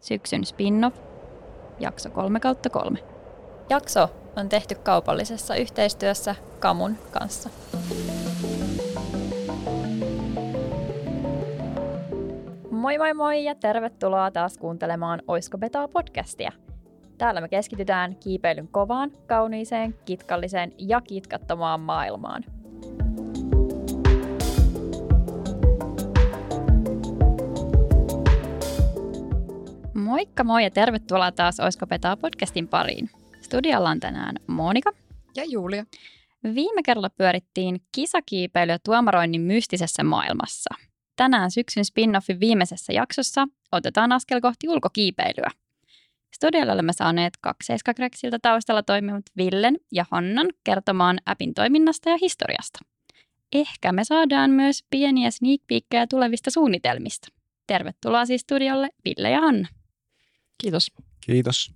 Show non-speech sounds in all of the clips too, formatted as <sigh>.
syksyn spin-off, jakso 3 kautta 3. Jakso on tehty kaupallisessa yhteistyössä Kamun kanssa. Moi moi moi ja tervetuloa taas kuuntelemaan Oisko Betaa podcastia. Täällä me keskitytään kiipeilyn kovaan, kauniiseen, kitkalliseen ja kitkattomaan maailmaan – Moikka moi ja tervetuloa taas Oisko Petaa podcastin pariin. Studiolla on tänään Monika. Ja Julia. Viime kerralla pyörittiin kisakiipeilyä tuomaroinnin mystisessä maailmassa. Tänään syksyn spin-offin viimeisessä jaksossa otetaan askel kohti ulkokiipeilyä. Studiolla olemme saaneet kaksi Kreksiltä taustalla toimivat Villen ja Hannan kertomaan appin toiminnasta ja historiasta. Ehkä me saadaan myös pieniä sneak peekkejä tulevista suunnitelmista. Tervetuloa siis studiolle Ville ja Hanna. Kiitos. Kiitos.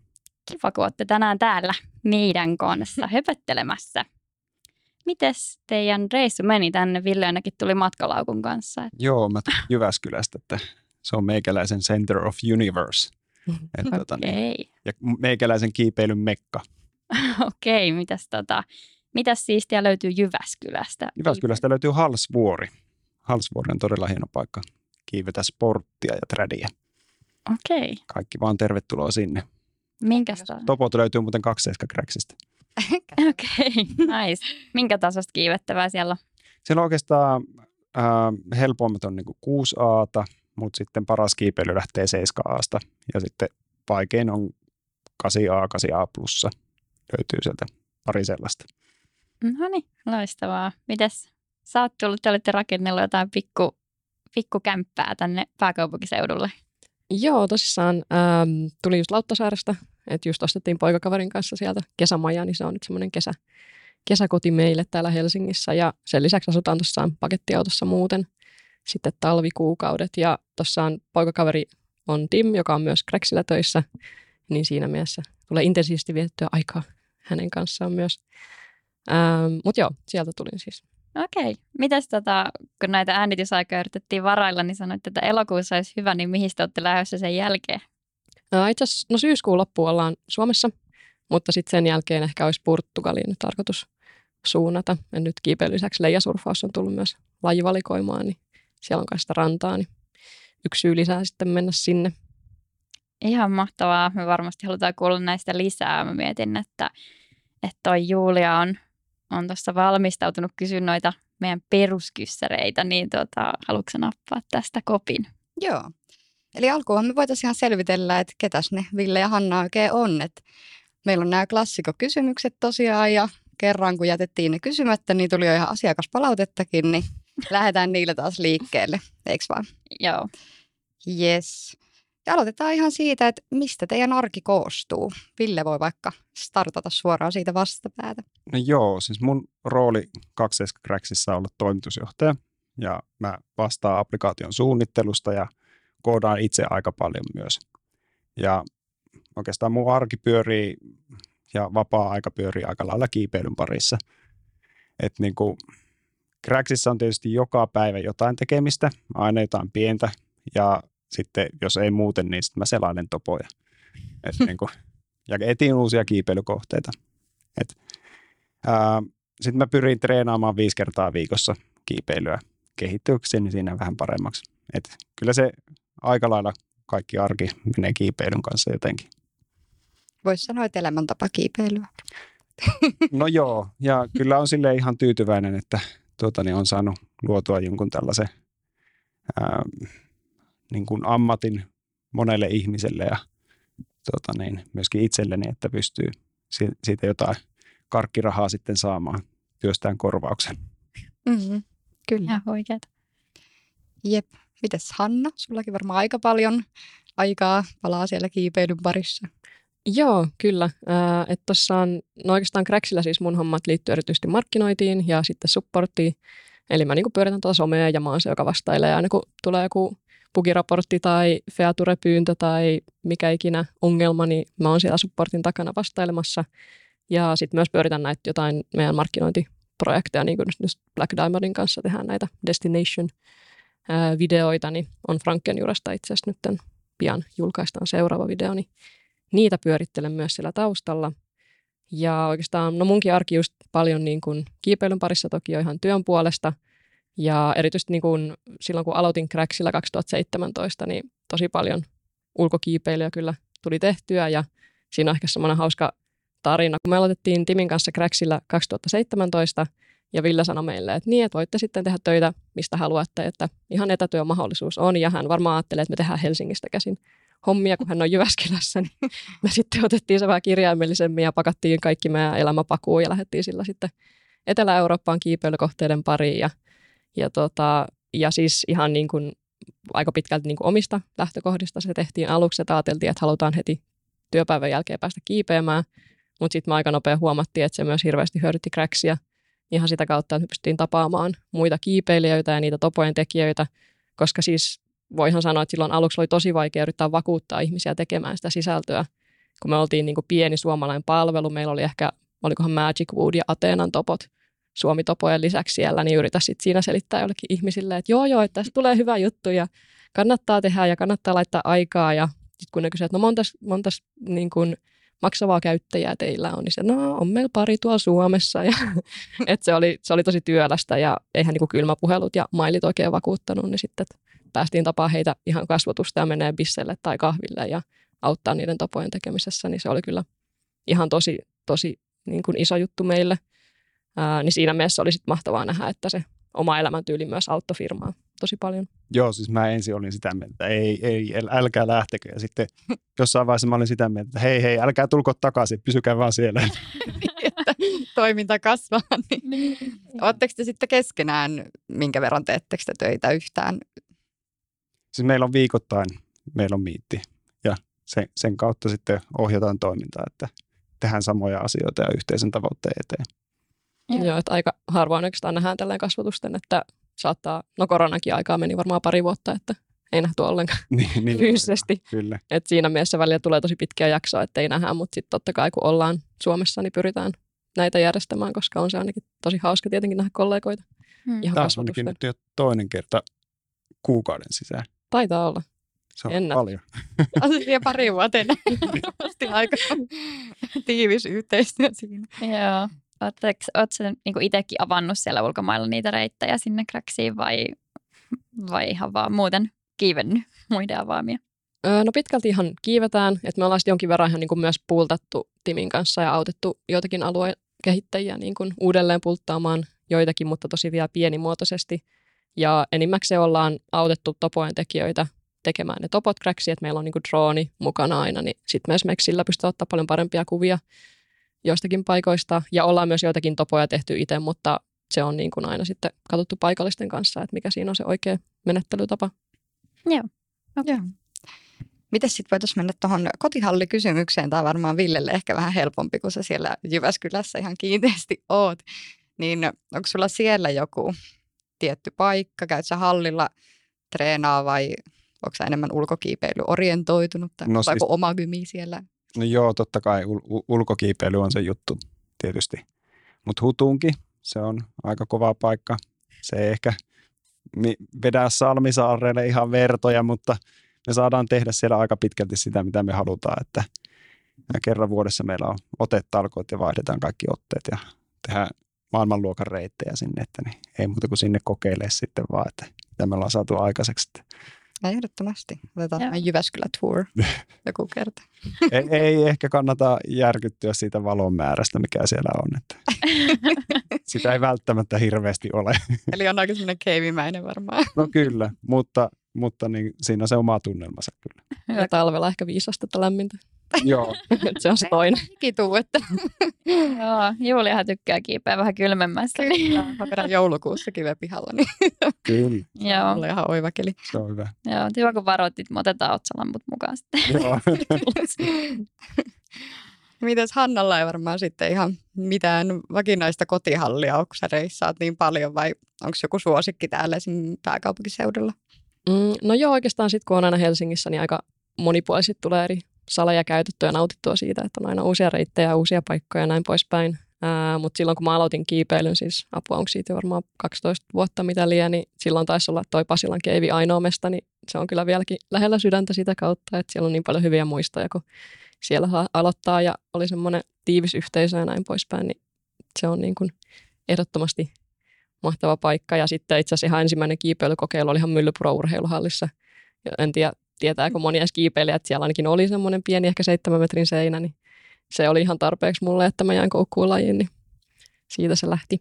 Kiva, kun olette tänään täällä meidän kanssa <laughs> höpöttelemässä. Mites teidän reissu meni tänne? Ville ainakin tuli matkalaukun kanssa. Joo, mä Jyväskylästä, että se on meikäläisen Center of Universe. <laughs> Et, okay. tota, niin, ja meikäläisen kiipeilyn mekka. <laughs> Okei, okay, mitäs, tota, mitäs siistiä löytyy Jyväskylästä? Jyväskylästä löytyy Halsvuori. Halsvuori on todella hieno paikka kiivetä sporttia ja trädiä. Okei. Okay. Kaikki vaan tervetuloa sinne. Minkä Topot löytyy muuten kaksi Cracksista. Okei, okay, nice. Minkä tasosta kiivettävää siellä on? Siellä on oikeastaan äh, helpoimmat on niinku 6 a mutta sitten paras kiipeily lähtee 7 a ja sitten vaikein on 8A, 8A plussa. Löytyy sieltä pari sellaista. No niin, loistavaa. Mites sä oot tullut, te olette rakennellut jotain pikku, pikku kämppää tänne pääkaupunkiseudulle? Joo, tosissaan ähm, tuli just Lauttasaaresta, että just ostettiin poikakaverin kanssa sieltä kesämaja, niin se on nyt semmoinen kesä, kesäkoti meille täällä Helsingissä. Ja sen lisäksi asutaan tuossa pakettiautossa muuten sitten talvikuukaudet. Ja tuossa on poikakaveri on Tim, joka on myös Krexillä töissä, niin siinä mielessä tulee intensiivisesti vietettyä aikaa hänen kanssaan myös. Ähm, Mutta joo, sieltä tulin siis. Okei. Mitäs tota, kun näitä äänitysaikoja yritettiin varailla, niin sanoit, että elokuussa olisi hyvä, niin mihin te olette lähdössä sen jälkeen? No, itse asiassa, no syyskuun loppuun ollaan Suomessa, mutta sitten sen jälkeen ehkä olisi Portugaliin tarkoitus suunnata. Ja nyt kiipeilyn lisäksi leijasurfaus on tullut myös lajivalikoimaan, niin siellä on kanssa rantaa, niin yksi syy lisää sitten mennä sinne. Ihan mahtavaa. Me varmasti halutaan kuulla näistä lisää. Mä mietin, että, että toi Julia on on tuossa valmistautunut kysyä noita meidän peruskyssäreitä, niin tota, haluatko nappaa tästä kopin? Joo. Eli alkuun me voitaisiin ihan selvitellä, että ketäs ne Ville ja Hanna oikein on. Et meillä on nämä klassikokysymykset tosiaan ja kerran kun jätettiin ne kysymättä, niin tuli jo ihan asiakaspalautettakin, niin lähdetään niillä taas liikkeelle, eikö vaan? Joo. Yes. Ja aloitetaan ihan siitä, että mistä teidän arki koostuu. Ville voi vaikka startata suoraan siitä vastapäätä. No joo, siis mun rooli 2 Cracksissa on olla toimitusjohtaja ja mä vastaan applikaation suunnittelusta ja koodaan itse aika paljon myös. Ja oikeastaan mun arki pyörii ja vapaa-aika pyörii aika lailla kiipeilyn parissa. Et niin kuin Cracksissa on tietysti joka päivä jotain tekemistä, aina jotain pientä ja sitten jos ei muuten, niin sitten mä selailen topoja. Et <laughs> niin kuin, ja etin uusia kiipeilykohteita. sitten mä pyrin treenaamaan viisi kertaa viikossa kiipeilyä kehittyäkseni siinä vähän paremmaksi. Et kyllä se aika lailla kaikki arki menee kiipeilyn kanssa jotenkin. Voisi sanoa, että elämäntapa kiipeilyä. <laughs> No joo, ja kyllä on sille ihan tyytyväinen, että tuota, niin on saanut luotua jonkun tällaisen ää, niin kuin ammatin monelle ihmiselle ja tota niin, myöskin itselleni, että pystyy siitä jotain karkkirahaa sitten saamaan työstään korvauksen. Mm-hmm. Kyllä. Oikeeta. Jep. Mites Hanna? Sullakin varmaan aika paljon aikaa palaa siellä kiipeilyn parissa. Joo, kyllä. Äh, että tuossa on, no oikeastaan Cracksillä siis mun hommat liittyy erityisesti markkinointiin ja sitten supporttiin. Eli mä niin pyöritän tuota somea ja mä oon se, joka vastailee aina kun tulee joku bugiraportti tai feature-pyyntö tai mikä ikinä ongelma, niin mä oon siellä supportin takana vastailemassa. Ja sitten myös pyöritän näitä jotain meidän markkinointiprojekteja, niin kuin nyt Black Diamondin kanssa tehdään näitä destination videoita, niin on Franken juuresta itse asiassa nyt pian julkaistaan seuraava video, niin niitä pyörittelen myös siellä taustalla. Ja oikeastaan, no munkin arki just paljon niin kuin kiipeilyn parissa toki jo ihan työn puolesta. Ja erityisesti niin kuin silloin, kun aloitin Cracksilla 2017, niin tosi paljon ulkokiipeilyä kyllä tuli tehtyä. Ja siinä on ehkä semmoinen hauska tarina. Kun me aloitettiin Timin kanssa Cracksilla 2017, ja Ville sanoi meille, että niin, että voitte sitten tehdä töitä, mistä haluatte, että ihan etätyömahdollisuus on. Ja hän varmaan ajattelee, että me tehdään Helsingistä käsin hommia, kun hän on Jyväskylässä, niin me <laughs> sitten otettiin se vähän kirjaimellisemmin ja pakattiin kaikki meidän elämäpakuun ja lähdettiin sillä sitten Etelä-Eurooppaan kiipeilykohteiden pariin. Ja, ja, tota, ja siis ihan niin kuin aika pitkälti niin kuin omista lähtökohdista se tehtiin aluksi, että ajateltiin, että halutaan heti työpäivän jälkeen päästä kiipeämään, mutta sitten me aika nopea huomattiin, että se myös hirveästi hyödytti Cracksia ihan sitä kautta, että pystyttiin tapaamaan muita kiipeilijöitä ja niitä topojen tekijöitä, koska siis voihan sanoa, että silloin aluksi oli tosi vaikea yrittää vakuuttaa ihmisiä tekemään sitä sisältöä, kun me oltiin niin kuin pieni suomalainen palvelu, meillä oli ehkä, olikohan Magic Wood ja Ateenan topot Suomi-topojen lisäksi siellä, niin yritä sitten siinä selittää jollekin ihmisille, että joo joo, että tästä tulee hyvä juttu ja kannattaa tehdä ja kannattaa laittaa aikaa ja sitten kun ne kysyvät, että no montas, montas niin kuin maksavaa käyttäjää teillä on, niin se, no on meillä pari tuolla Suomessa. Ja, <laughs> et se, oli, se oli tosi työlästä ja eihän niin kylmäpuhelut ja mailit oikein vakuuttanut, niin sitten päästiin tapaa heitä ihan kasvotusta ja menee bisselle tai kahville ja auttaa niiden tapojen tekemisessä, niin se oli kyllä ihan tosi, tosi niin kuin iso juttu meille. Ää, niin siinä mielessä oli sitten mahtavaa nähdä, että se oma elämäntyyli myös auttoi firmaa tosi paljon. Joo, siis mä ensin olin sitä mieltä, että ei, ei, älkää lähtekö. Ja sitten jossain vaiheessa mä olin sitä mieltä, että hei, hei, älkää tulko takaisin, pysykää vaan siellä. <laughs> että toiminta kasvaa. Niin. Oletteko te sitten keskenään, minkä verran teettekö te töitä yhtään? Siis meillä on viikoittain, meillä on miitti ja sen, sen kautta sitten ohjataan toimintaa, että tehdään samoja asioita ja yhteisen tavoitteen eteen. Joo, Joo että aika harvoin oikeastaan nähdään tällainen kasvatusten, että saattaa, no koronakin aikaa meni varmaan pari vuotta, että ei nähty ollenkaan <laughs> niin, niin, fyysisesti. Kyllä. Et siinä mielessä välillä tulee tosi pitkiä jaksoa, että ei nähdä, mutta sitten totta kai kun ollaan Suomessa, niin pyritään näitä järjestämään, koska on se ainakin tosi hauska tietenkin nähdä kollegoita. Hmm. Ihan Taas ainakin nyt jo toinen kerta kuukauden sisään. Taitaa olla. Se on Ennä. paljon. <laughs> Asia pari vuoteen. <laughs> Aika tiivis yhteistyö siinä. Joo. Oletko niin itsekin avannut siellä ulkomailla niitä reittejä sinne Craxiin vai, vai ihan vaan muuten kiivennyt muiden avaamia? No pitkälti ihan kiivetään, että me ollaan jonkin verran ihan niin kuin myös pultattu Timin kanssa ja autettu joitakin alueen kehittäjiä niin kuin uudelleen pulttaamaan joitakin, mutta tosi vielä pienimuotoisesti. Ja enimmäkseen ollaan autettu topojen tekijöitä tekemään ne topot Craxiin, että meillä on niin drooni mukana aina, niin sitten me esimerkiksi sillä pystytään ottaa paljon parempia kuvia joistakin paikoista ja ollaan myös joitakin topoja tehty itse, mutta se on niin kuin aina sitten katsottu paikallisten kanssa, että mikä siinä on se oikea menettelytapa. Joo. Okay. Joo. Miten sitten voitaisiin mennä tuohon kotihallikysymykseen? Tämä on varmaan Villelle ehkä vähän helpompi, kun sä siellä Jyväskylässä ihan kiinteästi oot. Niin onko sulla siellä joku tietty paikka? Käyt sä hallilla treenaa vai onko sä enemmän ulkokiipeilyorientoitunut? No vai siis, oma gymi siellä? No joo, totta kai ul- ulkokiipeily on se juttu tietysti. Mutta hutuunkin, se on aika kova paikka. Se ei ehkä vedä Salmisaareille ihan vertoja, mutta me saadaan tehdä siellä aika pitkälti sitä, mitä me halutaan. Että kerran vuodessa meillä on otetalkoit ja vaihdetaan kaikki otteet ja tehdään maailmanluokan reittejä sinne, että niin ei muuta kuin sinne kokeilee sitten vaan, että mitä me ollaan saatu aikaiseksi. Ehdottomasti. Otetaan Jyväskylä Tour <laughs> joku kerta. ei, ei ehkä kannata järkyttyä siitä valon määrästä, mikä siellä on. Että <laughs> sitä ei välttämättä hirveästi ole. <laughs> Eli on aika semmoinen keivimäinen varmaan. no kyllä, mutta, mutta niin, siinä on se oma tunnelmansa kyllä. Ja talvella ehkä viisastetta lämmintä. Joo. <laughs> se on se toinen. Kituu, että. <laughs> Joo, Juliahan tykkää kiipeä vähän kylmemmässä. Kyllä, vedän joulukuussa kiveä pihalla. Niin <laughs> Kyllä. Joo. Mulla on ihan oiva keli. Se on hyvä. Joo, hyvä kun varoitit, me otetaan otsalamput mukaan sitten. Joo. Mites Hannalla ei varmaan sitten ihan mitään vakinaista kotihallia, onko sä reissaat niin paljon vai onko joku suosikki täällä esim. pääkaupunkiseudulla? Mm, no joo, oikeastaan sitten kun on aina Helsingissä, niin aika monipuoliset tulee eri saleja käytettyä ja nautittua siitä, että on aina uusia reittejä, uusia paikkoja ja näin poispäin. Mutta silloin kun mä aloitin kiipeilyn, siis apua onko siitä varmaan 12 vuotta mitä liian, niin silloin taisi olla toi Pasilan keivi ainoa mesta, niin se on kyllä vieläkin lähellä sydäntä sitä kautta, että siellä on niin paljon hyviä muistoja, kun siellä saa aloittaa ja oli semmoinen tiivis yhteisö ja näin poispäin, niin se on niin kuin ehdottomasti mahtava paikka. Ja sitten itse asiassa ihan ensimmäinen kiipeilykokeilu oli ihan Myllypuro urheiluhallissa. Ja en tiedä, tietääkö moni edes kiipeilijä, että siellä ainakin oli semmoinen pieni, ehkä seitsemän metrin seinä, niin se oli ihan tarpeeksi mulle, että mä jäin koukkuun lajiin, niin siitä se lähti.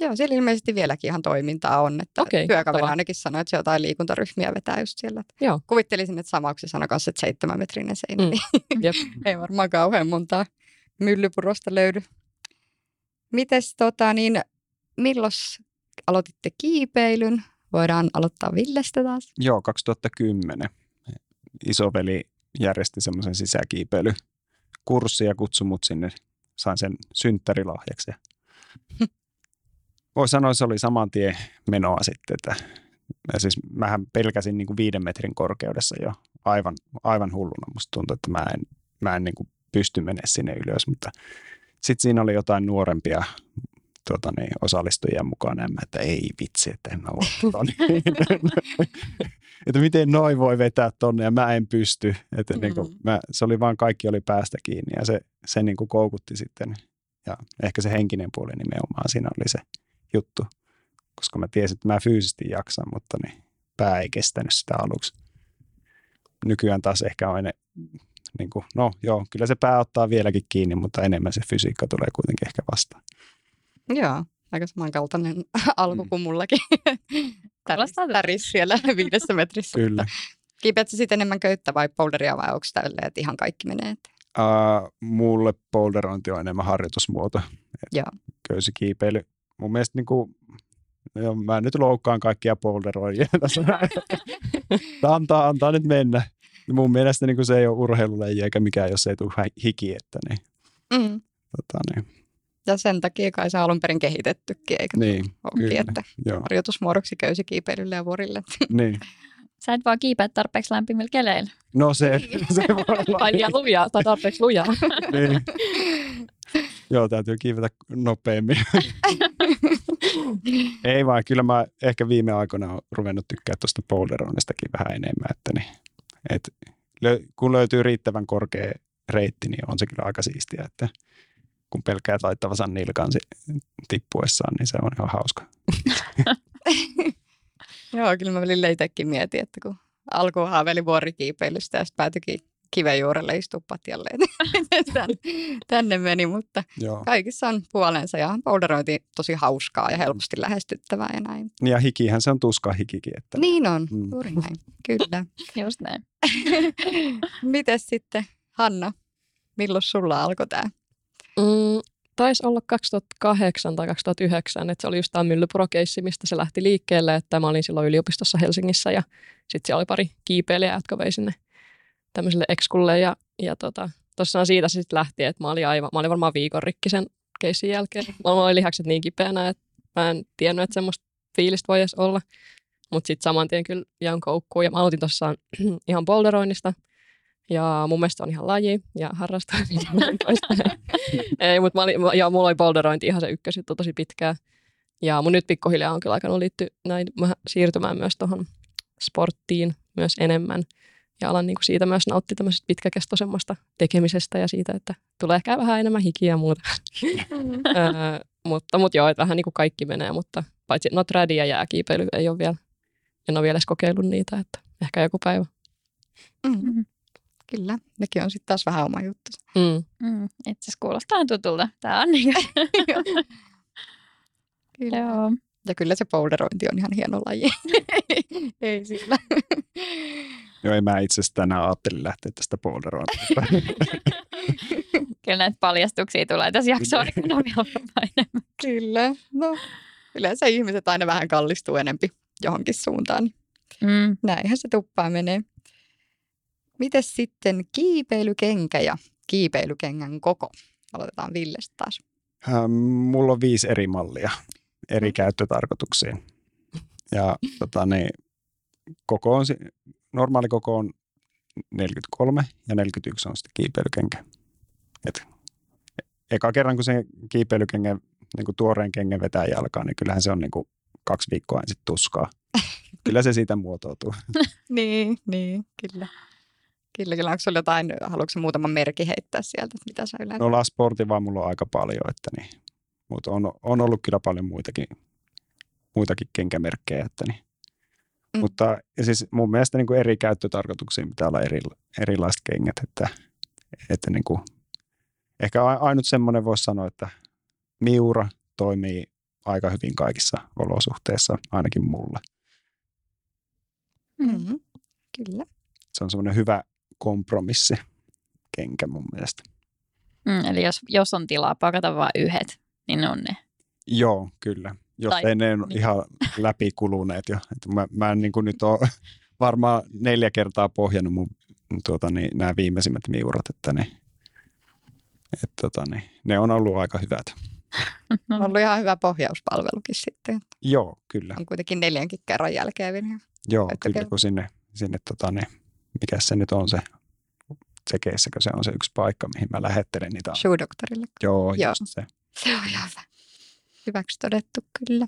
Joo, siellä ilmeisesti vieläkin ihan toimintaa on. Että Okei, työkaveri mahtavaa. ainakin sanoi, että se jotain liikuntaryhmiä vetää just siellä. Joo. Kuvittelisin, että sama, kun se sanoi kanssa, että seitsemän metrinen seinä, Mm. niin Jep. <laughs> ei varmaan kauhean montaa myllypurosta löydy. Mites tota, niin, milloin aloititte kiipeilyn? Voidaan aloittaa Villestä taas. Joo, 2010 isoveli järjesti semmoisen sisäkiipeilykurssin ja kutsui mut sinne. Sain sen synttärilahjaksi. Ja Voi sanoa, että se oli saman tien menoa sitten. Että, ja siis mähän pelkäsin niin kuin viiden metrin korkeudessa jo aivan, aivan hulluna. Musta tuntui, että mä en, mä en niin kuin pysty menemään sinne ylös, mutta sitten siinä oli jotain nuorempia tuota, niin, osallistujia mukana, ja mä, että ei vitsi, että en mä voi <laughs> tonne. <laughs> että miten noin voi vetää tonne ja mä en pysty. Että mm. niin kuin, mä, se oli vaan kaikki oli päästä kiinni ja se, se niin kuin koukutti sitten. Ja ehkä se henkinen puoli nimenomaan siinä oli se juttu, koska mä tiesin, että mä fyysisesti jaksan, mutta niin pää ei kestänyt sitä aluksi. Nykyään taas ehkä on niin kuin, no joo, kyllä se pää ottaa vieläkin kiinni, mutta enemmän se fysiikka tulee kuitenkin ehkä vastaan. Joo, aika samankaltainen <laughs> alku Mm. kuin mullakin. <laughs> Täris, täris siellä <laughs> viidessä metrissä. Kyllä. Kiipeät sä sitten enemmän köyttä vai boulderia vai onko tälleen, että ihan kaikki menee? Uh, mulle boulderointi on enemmän harjoitusmuoto. Joo. Köysikiipeily. Mun mielestä niin kuin, joo, mä nyt loukkaan kaikkia boulderoijia tässä. Tää antaa, antaa nyt mennä. Mun mielestä niin kuin se ei ole urheilulaji eikä mikään, jos ei tule hiki. Että niin, Mm. tota, niin, Ja sen takia kai se on alun perin kehitettykin, eikä niin, oppi, kyllä. että joo, harjoitusmuodoksi köysikiipeilylle ja vuorille. <laughs> niin. Sä et vaan kiipeä tarpeeksi lämpimillä keleillä. No se, <laughs> se voi olla. Tai liian lujaa tai tarpeeksi lujaa. <laughs> niin. Joo, täytyy kiivetä nopeammin. Ei vaan, kyllä mä ehkä viime aikoina olen ruvennut tykkää tuosta boulderoinnistakin vähän enemmän, että niin, et, kun löytyy riittävän korkea reitti, niin on se kyllä aika siistiä, että kun pelkää taittavansa nilkan si- tippuessaan, niin se on ihan hauska. <laughs> Joo, kyllä mä välillä itsekin mietin, että kun alkuun haaveili vuorikiipeilystä ja sitten päätyikin kiven juurelle istua patjalle. <laughs> tänne, tänne meni, mutta Joo. kaikissa on puolensa ja boulderointi tosi hauskaa ja helposti lähestyttävää ja näin. Ja hikihän se on tuska hikikin. Että, Niin on, Mm. juuri näin, kyllä. <laughs> Just näin. Mites sitten, Hanna, milloin sulla alkoi tämä? Mm, taisi olla 2008 tai 2009, että se oli just tämä Myllypuro-keissi, mistä se lähti liikkeelle, että mä olin silloin yliopistossa Helsingissä ja sitten siellä oli pari kiipeilijää, jotka vei sinne tämmöiselle ekskulle ja, ja tota, tosiaan siitä se sitten lähti, että mä olin, aivan, mä olin varmaan viikon rikki sen keissin jälkeen. <laughs> Mulla oli lihakset niin kipeänä, että mä en tiennyt, että semmoista fiilistä voi edes olla. Mutta sitten saman tien kyllä jään koukkuun ja mä aloitin tuossa <clears throat> ihan boulderoinnista. Ja mun mielestä on ihan laji ja harrastaa. <laughs> <laughs> Ei, mutta mä olin, mä- ja mulla oli boulderointi ihan se ykkösjuttu tosi pitkään. Ja mun nyt pikkuhiljaa on kyllä alkanut liittyä näin, mä siirtymään myös tuohon sporttiin myös enemmän. Ja alan niin siitä myös nauttia tämmöisestä pitkäkestoisemmasta tekemisestä ja siitä, että tulee ehkä vähän enemmän hikiä ja muuta. <laughs> Öö, mutta, mutta joo, että vähän niin kuin kaikki menee, mutta paitsi no trädi ja jääkiipeily ei ole vielä, en ole vielä edes kokeillut niitä, että ehkä joku päivä. Mm. Kyllä, nekin on sitten taas vähän oma juttu. Mm. Mm, itse asiassa kuulostaa tutulta. Tämä on niin Kyllä. Joo. Ja kyllä se boulderointi on ihan hieno laji. <laughs> Ei sillä. Joo, ei mä itse asiassa tänään ajattelin lähteä tästä boulderoinnista. <laughs> Kyllä näitä paljastuksia tulee tässä aikana vielä varmaan enemmän. Kyllä. No, yleensä ihmiset aina vähän kallistuu enempi johonkin suuntaan. niin Mm. Näinhän se tuppaa menee. Mites sitten kiipeilykenkä ja kiipeilykengän koko? Aloitetaan Villestä taas. Ähm, Mulla on viisi eri mallia eri käyttötarkoituksiin. Ja <laughs> tota, niin, koko on, normaali koko on 43 ja 41 on sitten kiipeilykenkä. Et, eka kerran kun se kiipeilykengän, niin kuin tuoreen kengän vetää jalkaan, niin kyllähän se on niin kuin kaksi viikkoa ensin tuskaa. <laughs> kyllä se siitä muotoutuu. <laughs> niin, niin, kyllä. Kyllä, kyllä. Onko sulla jotain, haluatko muutaman merkki heittää sieltä, mitä sä yleensä? No La Sportiva mulla on aika paljon, että niin, mutta on, on ollut kyllä paljon muitakin, muitakin kenkämerkkejä, että niin. Mm. Mutta ja siis mun mielestä niin kuin eri käyttötarkoituksiin pitää olla eri, erilaiset kengät, että, että niin kuin, ehkä ainut semmoinen voisi sanoa, että Miura toimii aika hyvin kaikissa olosuhteissa, ainakin mulle. Mm-hmm. Kyllä. Se on semmoinen hyvä kompromissi kenkä mun mielestä. Mm, eli jos, jos on tilaa pakata vain yhdet, niin ne on ne. Joo, kyllä. Jos tai, ei ne niin. ihan läpikuluneet jo. Että mä, mä en niin kuin nyt ole <laughs> varmaan neljä kertaa pohjannut mun tuota, niin, nämä viimeisimmät miurat, että ne, et, tota, niin, ne on ollut aika hyvät. <laughs> On ollut ihan hyvä pohjauspalvelukin sitten. Joo, kyllä. On kuitenkin neljänkin kerran jälkeen vielä. Joo, kyllä kun sinne, sinne tota, niin, mikä se nyt on se Tsekeissäkö se on se yksi paikka, mihin mä lähettelen niitä. Show-doktorille. Joo, Joo. Just se. Se on ihan hyvä. Hyväksi todettu kyllä.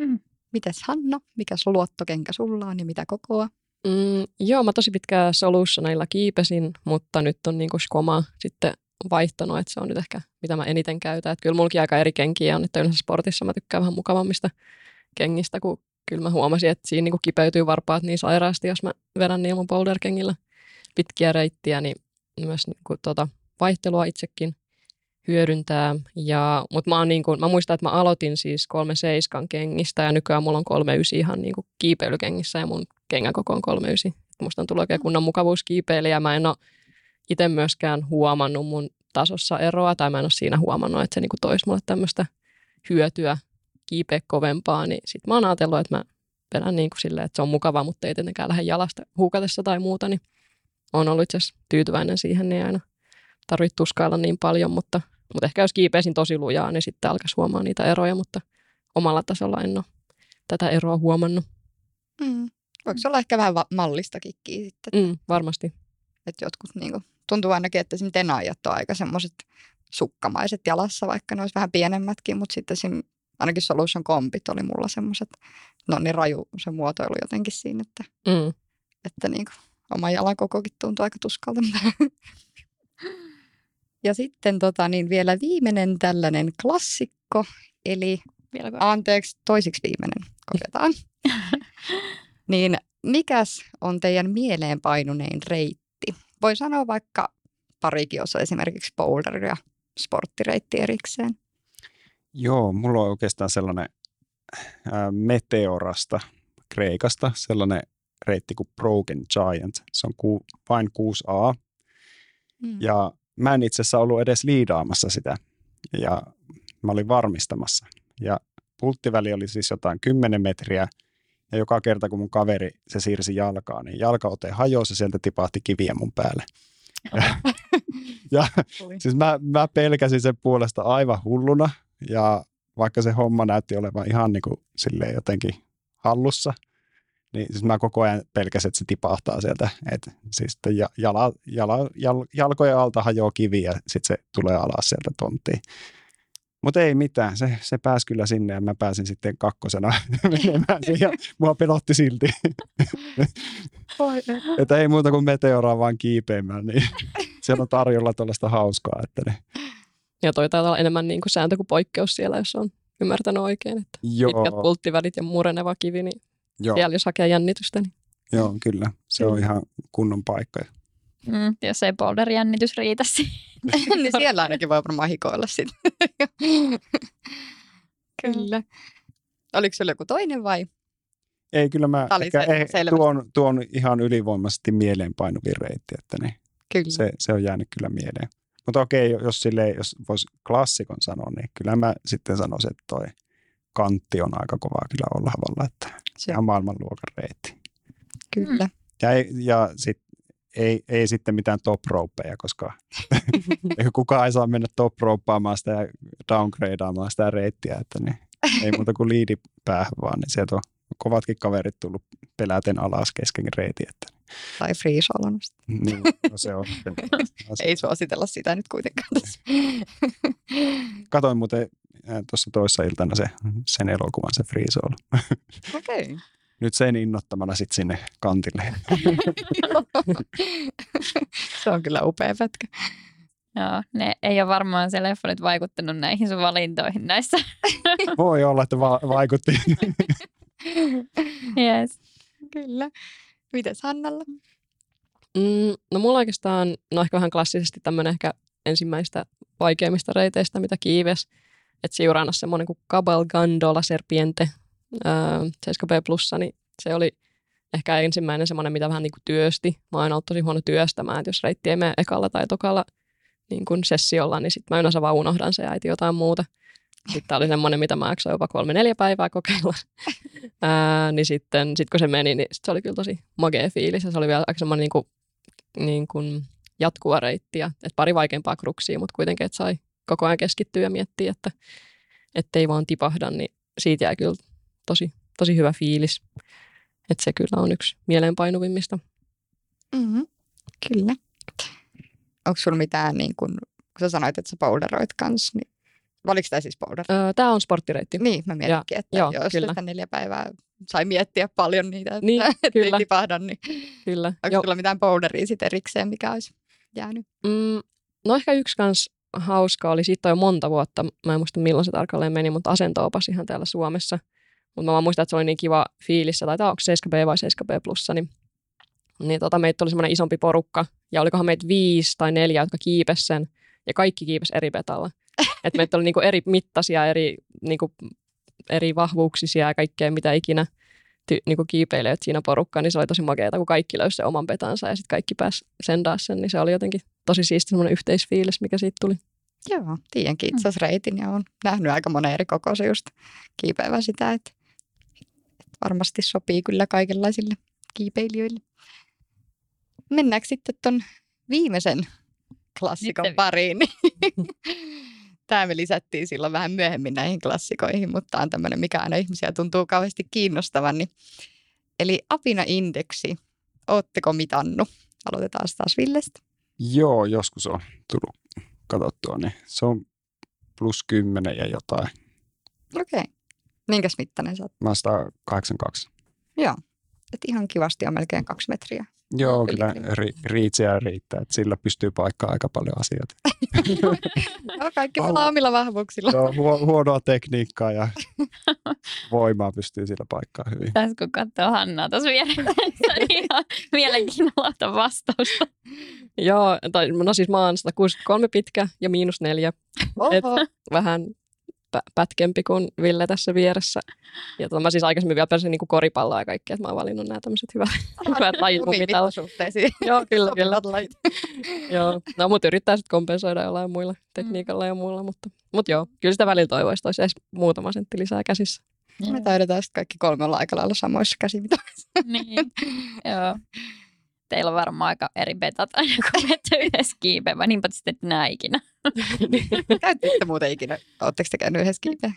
Mm. Mites Hanna, mikä luottokenkä sulla on ja mitä kokoa? Mm, joo, mä tosi pitkään Solutionilla kiipesin, mutta nyt on niinku skoma sitten vaihtanut, että se on nyt ehkä mitä mä eniten käytän. Että kyllä mullakin aika eri kenkiä on, että yleensä sportissa mä tykkään vähän mukavammista kengistä, kun kyllä mä huomasin, että siinä niinku kipeytyy varpaat niin sairaasti, jos mä vedän mun boulder-kengillä pitkiä reittiä, niin myös niin kuin, tuota, vaihtelua itsekin hyödyntää. Ja, mutta mä, niin kuin, mä muistan, että mä aloitin siis kolme seiskan kengistä ja nykyään mulla on kolme ysi ihan niin kuin kiipeilykengissä ja mun kengän koko on kolme ysi. Musta on tullut oikein kunnon mukavuuskiipeilijä. Mä en ole itse myöskään huomannut mun tasossa eroa tai mä en ole siinä huomannut, että se niin kuin toisi mulle tämmöistä hyötyä kiipeä kovempaa, niin sitten mä oon ajatellut, että mä vedän niin kuin silleen, että se on mukavaa, mutta ei tietenkään lähde jalasta huukatessa tai muuta, niin on ollut itse asiassa tyytyväinen siihen, niin aina tarvitse tuskailla niin paljon, mutta, mutta ehkä jos kiipeisin tosi lujaa, niin sitten alkaisi huomaa niitä eroja, mutta omalla tasolla en ole tätä eroa huomannut. Mm. Voiko se olla ehkä vähän va- mallistakin sitten? Mm, varmasti. Että jotkut niin kuin, tuntuu ainakin, että esimerkiksi tenaajat on aika semmoiset sukkamaiset jalassa, vaikka ne olisi vähän pienemmätkin, mutta sitten sim, ainakin Solution Kompit oli mulla semmoiset, no niin raju se muotoilu jotenkin siinä, että, mm. että niin kuin, oma jalan kokokin tuntuu aika tuskalta. ja sitten tota, niin vielä viimeinen tällainen klassikko, eli Vieläkö? anteeksi, toisiksi viimeinen, korjataan. <laughs> niin mikäs on teidän mieleenpainunein reitti? Voi sanoa vaikka parikin osa esimerkiksi boulder ja sporttireitti erikseen. Joo, mulla on oikeastaan sellainen ää, Meteorasta Kreikasta, sellainen reitti kuin Broken Giant. Se on ku, vain 6A. Mm. Ja mä en itse asiassa ollut edes liidaamassa sitä. Ja mä olin varmistamassa. Ja pulttiväli oli siis jotain 10 metriä. Ja joka kerta, kun mun kaveri se siirsi jalkaa, niin jalkaote hajosi ja sieltä tipahti kiviä mun päälle. Ja, ja <laughs> siis mä, mä pelkäsin sen puolesta aivan hulluna. Ja vaikka se homma näytti olevan ihan niin kuin silleen jotenkin hallussa, niin siis mä koko ajan pelkäsin, että se tipahtaa sieltä. Et siis jala, jala, jal, jalkojen alta hajoaa kivi ja sitten se tulee alas sieltä tonttiin. Mutta ei mitään, se, se pääsi kyllä sinne ja mä pääsin sitten kakkosena <laughs> menemään siihen ja mua pelotti silti. <laughs> että ei muuta kuin meteoraa vaan kiipeämään, niin siellä on tarjolla tuollaista hauskaa. Että ne. Ja toi taitaa olla enemmän niin kuin sääntö kuin poikkeus siellä, jos on ymmärtänyt oikein, että Joo. pitkät pulttivälit ja mureneva kivi, niin Joo. siellä jos hakee jännitystä. Niin. Joo, kyllä. Se on ihan kunnon paikka. Mm, jos ei boulder-jännitys riitä <laughs> <laughs> niin siellä ainakin voi varmaan hikoilla sitten. <laughs> kyllä. Oliko sinulla joku toinen vai? Ei, kyllä mä ehkä, se, ei, tuon, tuon ihan ylivoimaisesti mieleenpainuvin reitti, että ne, kyllä. Se, se on jäänyt kyllä mieleen. Mutta okei, jos, sille, jos voisi klassikon sanoa, niin kyllä mä sitten sanoisin, että toi kantti on aika kova kyllä olla havalla, että se ihan maailmanluokan reitti. Kyllä. Ja, ja sit, ei, ei sitten mitään top ropeja, koska <laughs> kukaan ei saa mennä top ropaamaan sitä ja downgradeaamaan sitä reittiä, että niin, ei muuta kuin liidi päähän vaan, niin sieltä on kovatkin kaverit tullut peläten alas kesken reitin. Että. Tai freeze niin, no se on. <laughs> ei suositella sitä nyt kuitenkaan. <laughs> Katoin muuten tuossa toissa iltana se, sen elokuvan, se Free Solo. <laughs> Okei. Okay. nyt sen innottamana sitten sinne kantille. Se on kyllä upea pätkä. Joo, ne ei ole varmaan se leffa nyt vaikuttanut näihin sun valintoihin näissä. Voi olla, että va- vaikutti. yes. Kyllä. Mites Hannalla? Mm, no mulla oikeastaan, no ehkä vähän klassisesti tämmöinen ehkä ensimmäistä vaikeimmista reiteistä, mitä kiives. Että Siuranassa semmoinen kuin Cabal Gandola Serpiente ää, 7B plussa, niin se oli ehkä ensimmäinen semmoinen, mitä vähän niin kuin työsti. Mä oon ollut tosi huono työstämään, että jos reitti ei mene ekalla tai tokalla niin kuin sessiolla, niin sitten mä yleensä vaan unohdan se äiti jotain muuta. Sitten tämä oli semmoinen, mitä mä jaksoin jopa kolme-neljä päivää kokeilla. <laughs> Ää, niin sitten sit kun se meni, niin sit se oli kyllä tosi magea fiilis. Ja se oli vielä aika semmoinen niin kuin, niin kuin jatkuva reitti. Ja, että pari vaikeampaa kruksia, mutta kuitenkin, että sai koko ajan keskittyä ja miettiä, että ettei vaan tipahda, niin siitä jäi kyllä tosi, tosi hyvä fiilis. Että se kyllä on yksi mieleenpainuvimmista. Mm-hmm. Kyllä. Onko sulla mitään, niin kun, kun sä sanoit, että sä boulderoit kanssa, niin Oliko tämä siis boulder? Öö, Tämä on sporttireitti. Niin, mä mietinkin, että joo, jos kyllä. sitä neljä päivää sai miettiä paljon niitä, että Niin, <laughs> kyllä. tipahda, niin Kyllä. onko sulla mitään boulderia sitten erikseen, mikä olisi jäänyt? Mm, no ehkä yksi kans hauska oli, siitä on jo monta vuotta, mä en muista milloin se tarkalleen meni, mutta asentoopas ihan täällä Suomessa. Mutta mä vaan muistan, että se oli niin kiva fiilis, tai onko 7B vai 7B plussa, niin, niin tota, meitä oli semmoinen isompi porukka, ja olikohan meitä viisi tai neljä, jotka kiipes sen, ja kaikki kiipes eri petalla. Että meitä oli niinku eri mittaisia, eri, niinku, eri vahvuuksisia ja kaikkea mitä ikinä ty, niinku kiipeilijät siinä porukkaan, niin se oli tosi makeata, kun kaikki löysi sen oman petansa ja sitten kaikki pääsi sendaa sen, niin se oli jotenkin tosi siisti semmoinen yhteisfiilis, mikä siitä tuli. Joo, tiedänkin itse asiassa reitin ja olen nähnyt aika monen eri kokoisen just kiipeävän sitä, että, että varmasti sopii kyllä kaikenlaisille kiipeilijöille. Mennäänkö sitten ton viimeisen klassikon Sitten- pariin? <laughs> Tämä me lisättiin silloin vähän myöhemmin näihin klassikoihin, mutta tämä on tämmöinen, mikä aina ihmisiä tuntuu kauheasti kiinnostavan. Niin. Eli apina-indeksi, ootteko mitannut? Aloitetaan taas Villestä. Joo, joskus on tullut katsottua, niin se on plus 10 ja jotain. Okei. Minkäs mittainen sä oot? Mä oon 182. Joo. Et ihan kivasti on melkein kaksi metriä. Joo, kyllä ri, riitsiä riittää, että sillä pystyy paikkaan aika paljon asioita. <laughs> No, kaikki pelaa omilla vahvuuksilla. Joo, huo- huonoa tekniikkaa ja voimaa pystyy sillä paikkaan hyvin. Tässä kun katsoo Hannaa tuossa vieressä, <laughs> niin ihan mielenkiinnolla vastausta. Joo, tai no siis mä oon 163 pitkä ja miinus neljä, Oho. vähän pä- pätkempi kuin Ville tässä vieressä. Ja tota, mä siis aikaisemmin vielä pääsin niin koripalloa ja kaikkea, että mä oon valinnut nämä tämmöiset hyvät, <laughs> hyvät lajit mun mittasuhteisiin. Joo, kyllä, kyllä. Lajit. <laughs> joo. No, mutta yrittää sitten kompensoida jollain muilla tekniikalla ja muulla, mutta, mutta joo, kyllä sitä välillä toivoisi, että olisi edes muutama sentti lisää käsissä. Me taidetaan sitten kaikki kolme olla aika lailla samoissa käsimitoissa. <laughs> niin. Joo. Teillä on varmaan aika eri betat aina, kun menette yhdessä kiipeämään. Niinpä te sitten näe <laughs> ikinä. Käyttekö te muuten ikinä? Oletteko te käynyt yhdessä kiipeä?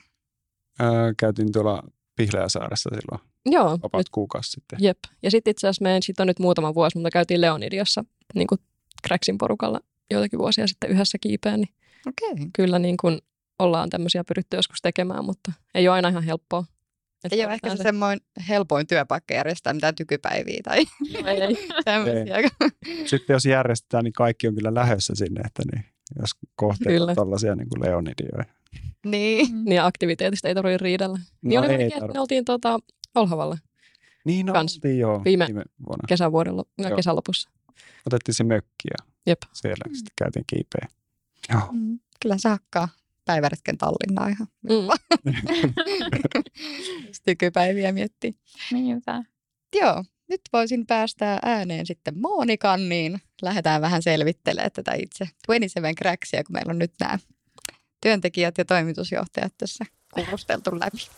Öö, käytiin tuolla Pihlajäsaaressa silloin joo, about nyt, kuukausi sitten. jep. Ja sitten itse asiassa meidän, siitä on nyt muutama vuosi, mutta käytiin Leonidiossa niin kuin Cracksin porukalla joitakin vuosia sitten yhdessä kiipeen, niin Okei. Okay. kyllä niin kuin ollaan tämmöisiä pyritty joskus tekemään, mutta ei ole aina ihan helppoa. Että Ei ole ehkä yritetään se semmoinen helpoin työpaikka järjestää mitään tykypäiviä tai Ei, <laughs> ei. tämmöisiä. Sitten jos järjestetään, niin kaikki on kyllä lähdössä sinne, että niin, jos kohteet tällaisia niin kuin Leonidioja. niin. Niin ja aktiviteetista ei tarvitse riidellä. Niin No oli ei me oltiin tuota, Olhavalla Niin, no, kans. oltiin joo, Viime- viime, vuonna. kesävuoden, Joo. kesälopussa. Otettiin se mökki ja Jep. siellä mm. sitten käytiin kiipeä. Joo. Mm. Kyllä se hakkaa päiväretken Tallinnaa ihan. Mm. Jos <laughs> tykypäiviä <laughs> miettii. Niinpä. Joo, nyt voisin päästää ääneen sitten Monikan, niin lähdetään vähän selvittelemään tätä itse 27 Cracksia, kun meillä on nyt nämä työntekijät ja toimitusjohtajat tässä kuulusteltu läpi. <laughs>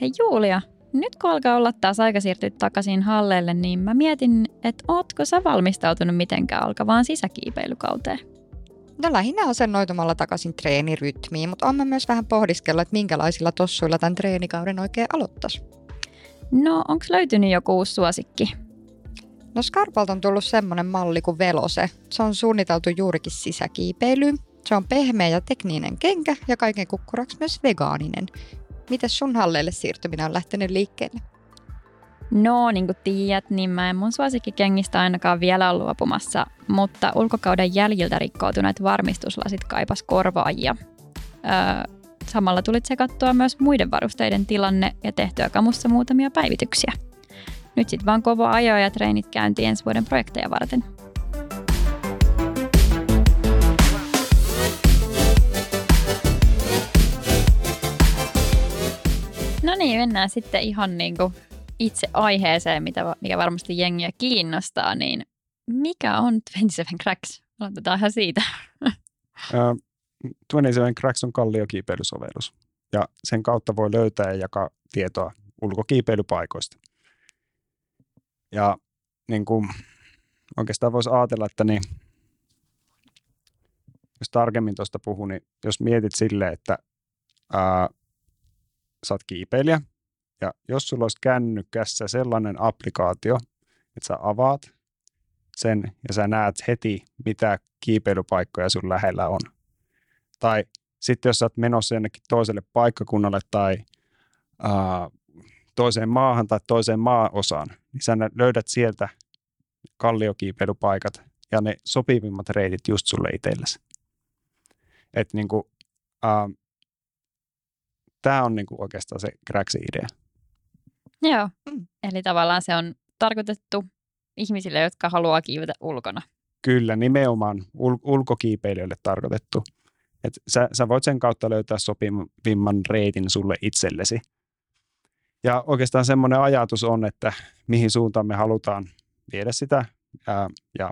Hei Julia, nyt kun alkaa olla taas aika siirtyä takaisin halleille, niin mä mietin, että ootko sä valmistautunut mitenkään alkavaan sisäkiipeilykauteen? No lähinnä asennoitumalla takaisin treenirytmiin, mutta on myös vähän pohdiskellut, että minkälaisilla tossuilla tämän treenikauden oikein aloittaisi. No, onko löytynyt joku uusi suosikki? No Scarpalta on tullut semmoinen malli kuin Velose. Se on suunniteltu juurikin sisäkiipeilyyn. Se on pehmeä ja tekninen kenkä ja kaiken kukkuraksi myös vegaaninen. Mitäs sun halleille siirtyminen on lähtenyt liikkeelle? No, niin kuin tiedät, niin mä en mun suosikkikengistä ainakaan vielä ole luopumassa, mutta ulkokauden jäljiltä rikkoutuneet varmistuslasit kaipas korvaajia. Öö, samalla tuli tsekattua myös muiden varusteiden tilanne ja tehtyä kamussa muutamia päivityksiä. Nyt sit vaan kova ajo ja treenit käyntiin ensi vuoden projekteja varten. No niin, mennään sitten ihan niin kuin itse aiheeseen, mitä, mikä varmasti jengiä kiinnostaa, niin mikä on 27 Cracks? Aloitetaan siitä. Uh, 27 Cracks on kalliokiipeilysovellus ja sen kautta voi löytää ja jakaa tietoa ulkokiipeilypaikoista. Ja niin kuin, oikeastaan voisi ajatella, että niin, jos tarkemmin tuosta puhun, niin jos mietit silleen, että ää, sä oot kiipeilijä, ja jos sulla olisi kännykässä sellainen applikaatio, että sä avaat sen ja sä näet heti, mitä kiipeilypaikkoja sun lähellä on. Tai sitten jos sä oot menossa jonnekin toiselle paikkakunnalle tai ää, toiseen maahan tai toiseen maaosaan, niin sä löydät sieltä kalliokiipeilypaikat ja ne sopivimmat reitit just sulle itsellesi. Että niinku, tämä on niinku oikeastaan se Cracksin idea. Joo, mm. eli tavallaan se on tarkoitettu ihmisille, jotka haluaa kiivetä ulkona. Kyllä, nimenomaan ul- ulkokiipeilijöille tarkoitettu. Et sä, sä voit sen kautta löytää sopivimman reitin sulle itsellesi. Ja oikeastaan semmoinen ajatus on, että mihin suuntaan me halutaan viedä sitä. Ja, ja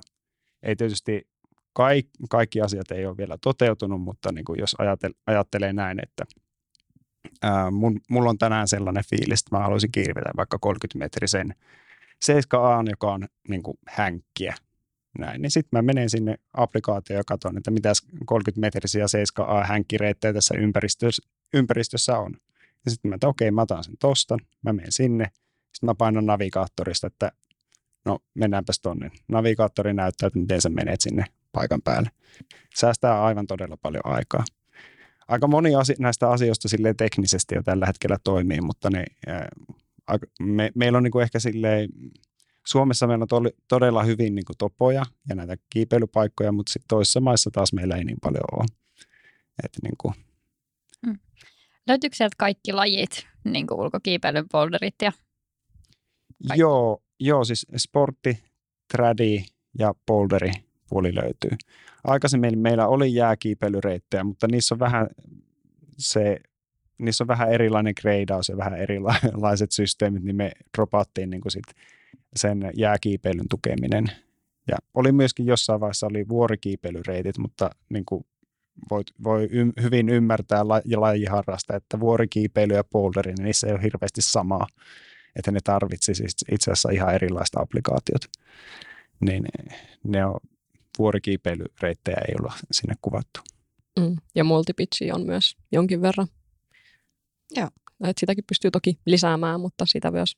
ei tietysti kaikki, kaikki asiat ei ole vielä toteutunut, mutta niin kuin jos ajatel, ajattelee näin, että ää, mun, mulla on tänään sellainen fiilis, että mä haluaisin kirvetä vaikka 30-metrisen 7A, joka on niin kuin hänkkiä. Näin, niin sitten mä menen sinne applikaatioon ja katson, että mitä 30-metrisiä 7A hänkkireittejä tässä ympäristössä, ympäristössä on. Ja sitten mä, että okei, mä otan sen tostan, mä menen sinne, sitten mä painan navigaattorista, että no mennäänpäs tonne. Navigaattori näyttää, että miten sä menet sinne paikan päälle. Säästää aivan todella paljon aikaa. Aika moni asi- näistä asioista sille teknisesti jo tällä hetkellä toimii, mutta ne, ää, me, meillä on niin kuin ehkä silleen, Suomessa meillä on to, todella hyvin niin kuin topoja ja näitä kiipeilypaikkoja, mutta sitten toisissa maissa taas meillä ei niin paljon ole. Et niin kuin, Löytyykö sieltä kaikki lajit, niin kuin ulkokiipeilyn polderit ja kaikki? Joo, joo, siis sportti, tradi ja polderi puoli löytyy. Aikaisemmin meillä oli jääkiipeilyreittejä, mutta niissä on vähän se niissä on vähän erilainen greidaus ja vähän erilaiset systeemit, niin me dropattiin niin kuin sit sen jääkiipeilyn tukeminen. Ja oli myöskin jossain vaiheessa oli vuorikiipeilyreitit, mutta niin kuin voit, voi ym, hyvin ymmärtää la, ja lajiharrasta, että vuorikiipeily ja boulderi, niin niissä ei ole hirveästi samaa, että ne tarvitsisi itse asiassa ihan erilaista applikaatiot. Niin ne on vuorikiipeilyreittejä ei olla sinne kuvattu. Mm. Ja multipitchi on myös jonkin verran. Joo. Et sitäkin pystyy toki lisäämään, mutta sitä myös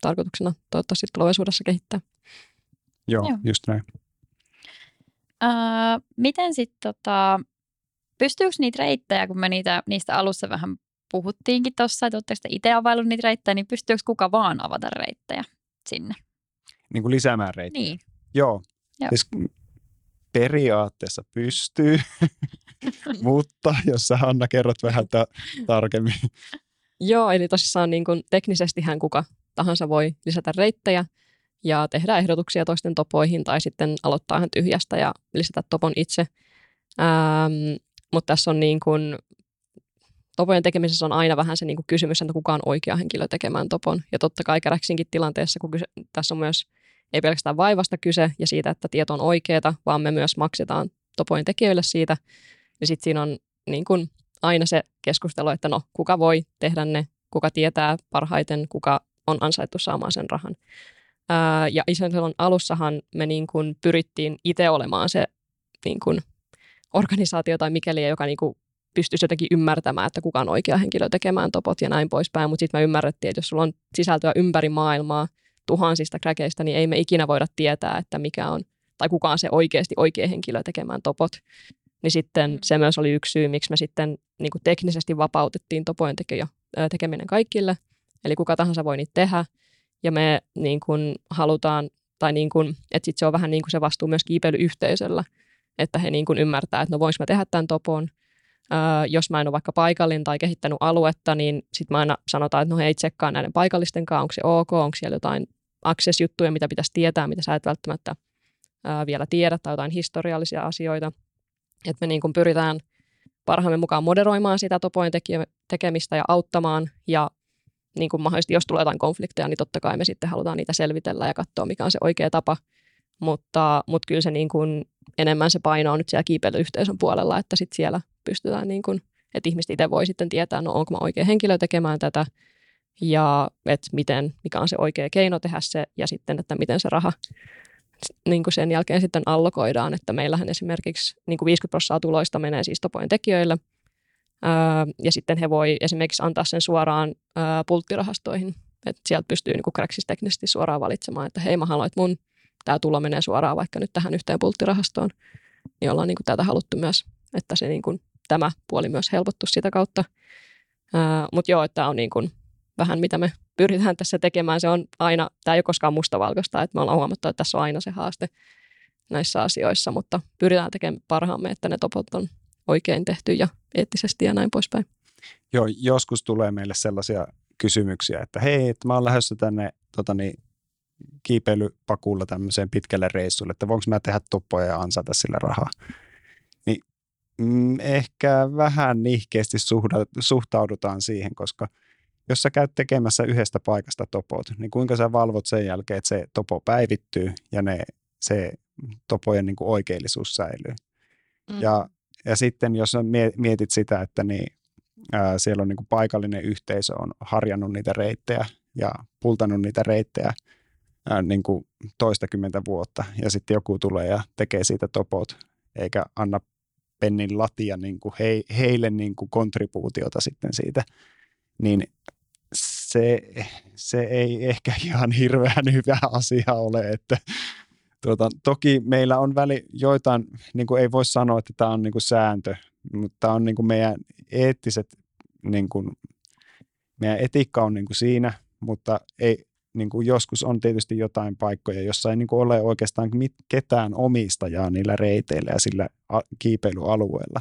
tarkoituksena toivottavasti tulevaisuudessa kehittää. Joo, Joo. just näin. Uh, miten sitten tota, pystyykö niitä reittejä, kun me niitä, niistä alussa vähän puhuttiinkin tuossa, että oletteko itse availlut niitä reittejä, niin pystyykö kuka vaan avata reittejä sinne? Niin kuin lisäämään reittejä? Niin. Joo. Joo. Siis periaatteessa pystyy, <laughs> mutta jos sä Hanna kerrot vähän ta- tarkemmin. Joo, eli tosissaan niin kuin teknisesti hän kuka tahansa voi lisätä reittejä ja tehdä ehdotuksia toisten topoihin tai sitten aloittaa ihan tyhjästä ja lisätä topon itse. Ähm, mutta tässä on niin kuin, topojen tekemisessä on aina vähän se niin kuin kysymys, että kuka on oikea henkilö tekemään topon. Ja totta kai käräksinkin tilanteessa, kun kyse, tässä on myös ei pelkästään vaivasta kyse ja siitä, että tieto on oikeaa, vaan me myös maksetaan topojen tekijöille siitä. Ja sitten siinä on niin kuin aina se keskustelu, että no, kuka voi tehdä ne, kuka tietää parhaiten, kuka on ansaittu saamaan sen rahan. Ää, ja Isenselon alussahan me niin kuin pyrittiin itse olemaan se niin kuin organisaatio tai mikäli, joka niin kuin pystyisi jotenkin ymmärtämään, että kuka on oikea henkilö tekemään topot ja näin poispäin. Mutta sitten me ymmärrettiin, että jos sulla on sisältöä ympäri maailmaa tuhansista kräkeistä, niin ei me ikinä voida tietää, että mikä on tai kuka on se oikeasti oikea henkilö tekemään topot. niin sitten se myös oli yksi syy, miksi me sitten niin kuin teknisesti vapautettiin topojen tekijä, ää, tekeminen kaikille. Eli kuka tahansa voi niitä tehdä. Ja me niin kuin halutaan, tai niin kuin, että sit se on vähän niin kuin se vastuu myös kiipeilyyhteisöllä, että he niin kuin ymmärtää, että no vois mä tehdä tämän topon. Ää, jos mä en ole vaikka paikallinen tai kehittänyt aluetta, niin sitten mä aina sanotaan, että no hei, tsekkaa näiden paikallisten kanssa, onko se ok, onko siellä jotain access-juttuja, mitä pitäisi tietää, mitä sä et välttämättä ää, vielä tiedä, tai jotain historiallisia asioita. Että me niin pyritään parhaamme mukaan moderoimaan sitä topojen teke- tekemistä ja auttamaan, ja niin kuin mahdollisesti, jos tulee jotain konflikteja, niin totta kai me sitten halutaan niitä selvitellä ja katsoa, mikä on se oikea tapa. Mutta, mutta kyllä se niin kuin, enemmän se paino on nyt siellä kiipeilyyhteisön puolella, että sitten siellä pystytään, niin kuin, että ihmiset itse voi sitten tietää, no onko mä oikea henkilö tekemään tätä, ja että miten, mikä on se oikea keino tehdä se, ja sitten, että miten se raha niin kuin sen jälkeen sitten allokoidaan, että meillähän esimerkiksi niin kuin 50 prosenttia tuloista menee siis topojen tekijöille, ää, ja sitten he voi esimerkiksi antaa sen suoraan ää, pulttirahastoihin, että sieltä pystyy niin Cracksis teknisesti suoraan valitsemaan, että hei mä haluan, että mun tämä tulo menee suoraan vaikka nyt tähän yhteen pulttirahastoon, niin ollaan niin kuin tätä haluttu myös, että se niin kuin, tämä puoli myös helpottu sitä kautta. Mutta joo, että on niin kuin vähän mitä me pyritään tässä tekemään. Se on aina, tämä ei ole koskaan mustavalkoista, että me ollaan huomattu, että tässä on aina se haaste näissä asioissa, mutta pyritään tekemään parhaamme, että ne topot on oikein tehty ja eettisesti ja näin poispäin. Joo, joskus tulee meille sellaisia kysymyksiä, että hei, että mä oon lähdössä tänne tota niin, kiipeilypakulla tämmöiseen pitkälle reissulle, että voinko mä tehdä toppoja ja ansata sillä rahaa. Niin mm, ehkä vähän nihkeästi suhda, suhtaudutaan siihen, koska jos sä käyt tekemässä yhdestä paikasta topot, niin kuinka sä valvot sen jälkeen, että se topo päivittyy ja ne, se topojen niin kuin oikeellisuus säilyy. Mm. Ja, ja sitten jos sä mietit sitä, että niin, ää, siellä on niin kuin paikallinen yhteisö on harjannut niitä reittejä ja pultanut niitä reittejä ää, niin kuin toistakymmentä vuotta ja sitten joku tulee ja tekee siitä topot eikä anna pennin latia niin kuin he, heille niin kuin kontribuutiota sitten siitä, niin se, se ei ehkä <laughs> ihan hirveän hyvä asia ole, että tuota, toki meillä on väli joitain, niin kuin ei voi sanoa, että tämä on niin kuin sääntö, mutta tämä on niin kuin meidän eettiset, niin kuin, meidän etiikka on niin kuin siinä, mutta ei, niin kuin joskus on tietysti jotain paikkoja, jossa ei niin kuin ole oikeastaan ketään omistajaa niillä reiteillä ja sillä kiipeilyalueella,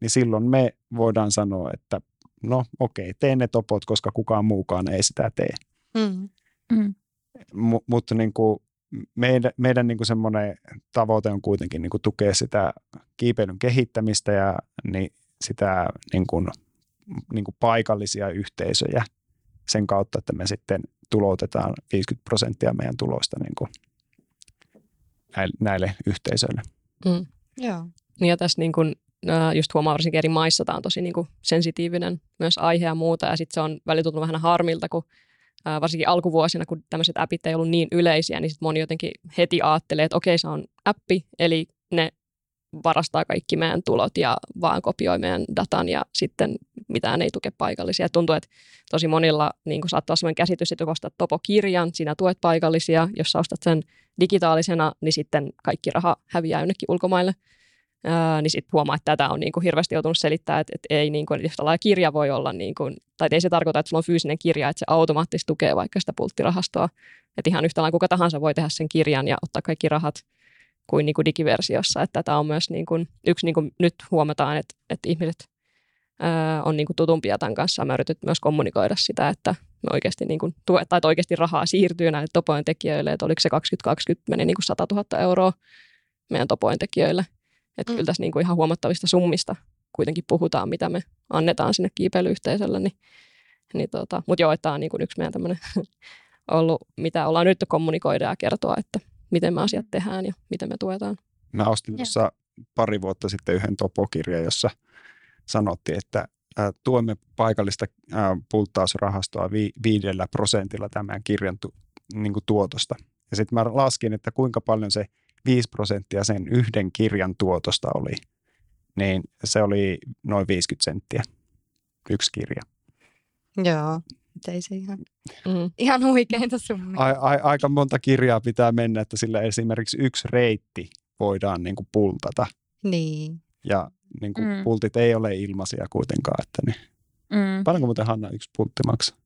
niin silloin me voidaan sanoa, että no okei, tee ne topot, koska kukaan muukaan ei sitä tee. Mm. Mm. M- mutta niin kuin meidän, meidän niin kuin semmoinen tavoite on kuitenkin niin kuin tukea sitä kiipeilyn kehittämistä ja niin sitä niin kuin, niin kuin paikallisia yhteisöjä sen kautta, että me sitten tuloutetaan 50 prosenttia meidän tuloista niin kuin näille, näille yhteisöille. Mm. Joo. Ja tässä niin kuin just huomaa varsinkin eri maissa, tämä on tosi niin kuin sensitiivinen myös aihe ja muuta, ja sitten se on välillä tuntunut vähän harmilta, kun varsinkin alkuvuosina, kun tämmöiset appit ei ollut niin yleisiä, niin sitten moni jotenkin heti ajattelee, että okei, se on appi, eli ne varastaa kaikki meidän tulot ja vaan kopioi meidän datan ja sitten mitään ei tuke paikallisia. Tuntuu, että tosi monilla niin saattaa olla sellainen käsitys, että kun ostat Topo-kirjan, sinä tuet paikallisia. Jos sä ostat sen digitaalisena, niin sitten kaikki raha häviää jonnekin ulkomaille. Ää, niin sitten huomaa, että tätä on niin kuin hirveästi joutunut selittämään, että, että ei niin kuin, yhtä lailla kirja voi olla, niin kuin, tai ei se tarkoita, että sulla on fyysinen kirja, että se automaattisesti tukee vaikka sitä pulttirahastoa. Että ihan yhtä lailla kuka tahansa voi tehdä sen kirjan ja ottaa kaikki rahat kuin, niin kuin digiversiossa. Että tätä on myös niin kuin, yksi, niin kuin nyt huomataan, että, että ihmiset ää, on niin kuin tutumpia tämän kanssa. Mä yritän myös kommunikoida sitä, että me oikeasti, niin kuin, tai että oikeasti rahaa siirtyy näille topojen tekijöille, että oliko se 2020 meni niin kuin 100 000 euroa meidän topojen tekijöille. Että mm. kyllä tässä niin kuin ihan huomattavista summista kuitenkin puhutaan, mitä me annetaan sinne kiipeilyyhteisölle. Niin, niin tota, Mutta joo, tämä on niin kuin yksi meidän tämmöinen <laughs> ollut, mitä ollaan nyt kommunikoida ja kertoa, että miten me asiat tehdään ja miten me tuetaan. Mä ostin tuossa pari vuotta sitten yhden topokirjan, jossa sanottiin, että tuemme paikallista pulttausrahastoa vi- viidellä prosentilla tämän kirjan tu- niin kuin tuotosta. Ja sitten mä laskin, että kuinka paljon se 5 prosenttia sen yhden kirjan tuotosta oli, niin se oli noin 50 senttiä yksi kirja. Joo, ei se ihan, mm. ihan huikeita summia. A, a, aika monta kirjaa pitää mennä, että sillä esimerkiksi yksi reitti voidaan niin kuin pultata. Niin. Ja niin kuin Mm. pultit ei ole ilmaisia kuitenkaan. Että niin. Mm. Paljonko muuten Hanna yksi pultti maksaa?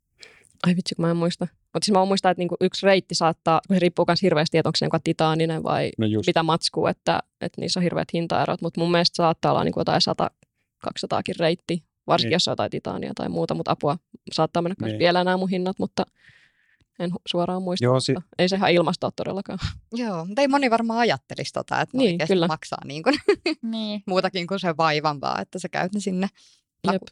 Ai vitsi, kun mä en muista. Mutta siis mä muistan, että niinku yksi reitti saattaa, kun se riippuu myös hirveästi, että onko se niinku titaaninen vai No just. mitä matskua, että, että niissä on hirveät hintaerot. Mutta mun mielestä saattaa olla niinku jotain 100-200kin reitti, varsinkin Niin. jos on jotain titaania tai muuta, mutta apua saattaa mennä myös Niin. vielä nämä mun hinnat, mutta en hu- suoraan muista. Joo, si- ei se ihan ilmasta ole todellakaan. <laughs> Joo, mutta ei moni varmaan ajattelisi tota, että Niin, kyllä. maksaa niin kuin, <laughs> Niin. muutakin kuin se vaivan vaan, että sä käyt ne sinne Jep.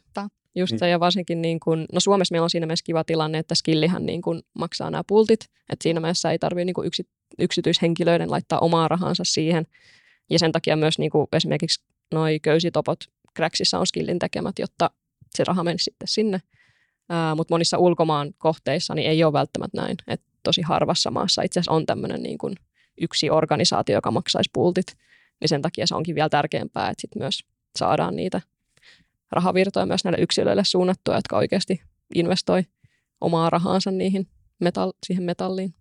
Just Niin. se, ja varsinkin, niin kun, no Suomessa meillä on siinä mielessä kiva tilanne, että skillihän niin kun maksaa nämä pultit, että siinä mielessä ei tarvitse niin yksi, yksityishenkilöiden laittaa omaa rahansa siihen, ja sen takia myös niin esimerkiksi noi köysitopot Cracksissa on skillin tekemät, jotta se raha menisi sitten sinne, mutta monissa ulkomaan kohteissa niin ei ole välttämättä näin, että tosi harvassa maassa. Itse asiassa on tämmöinen niin kuin yksi organisaatio, joka maksaisi pultit, niin sen takia se onkin vielä tärkeämpää, että sit myös saadaan niitä rahavirtoja myös näille yksilöille suunnattua, jotka oikeasti investoi omaa rahaansa niihin metall- siihen metalliin.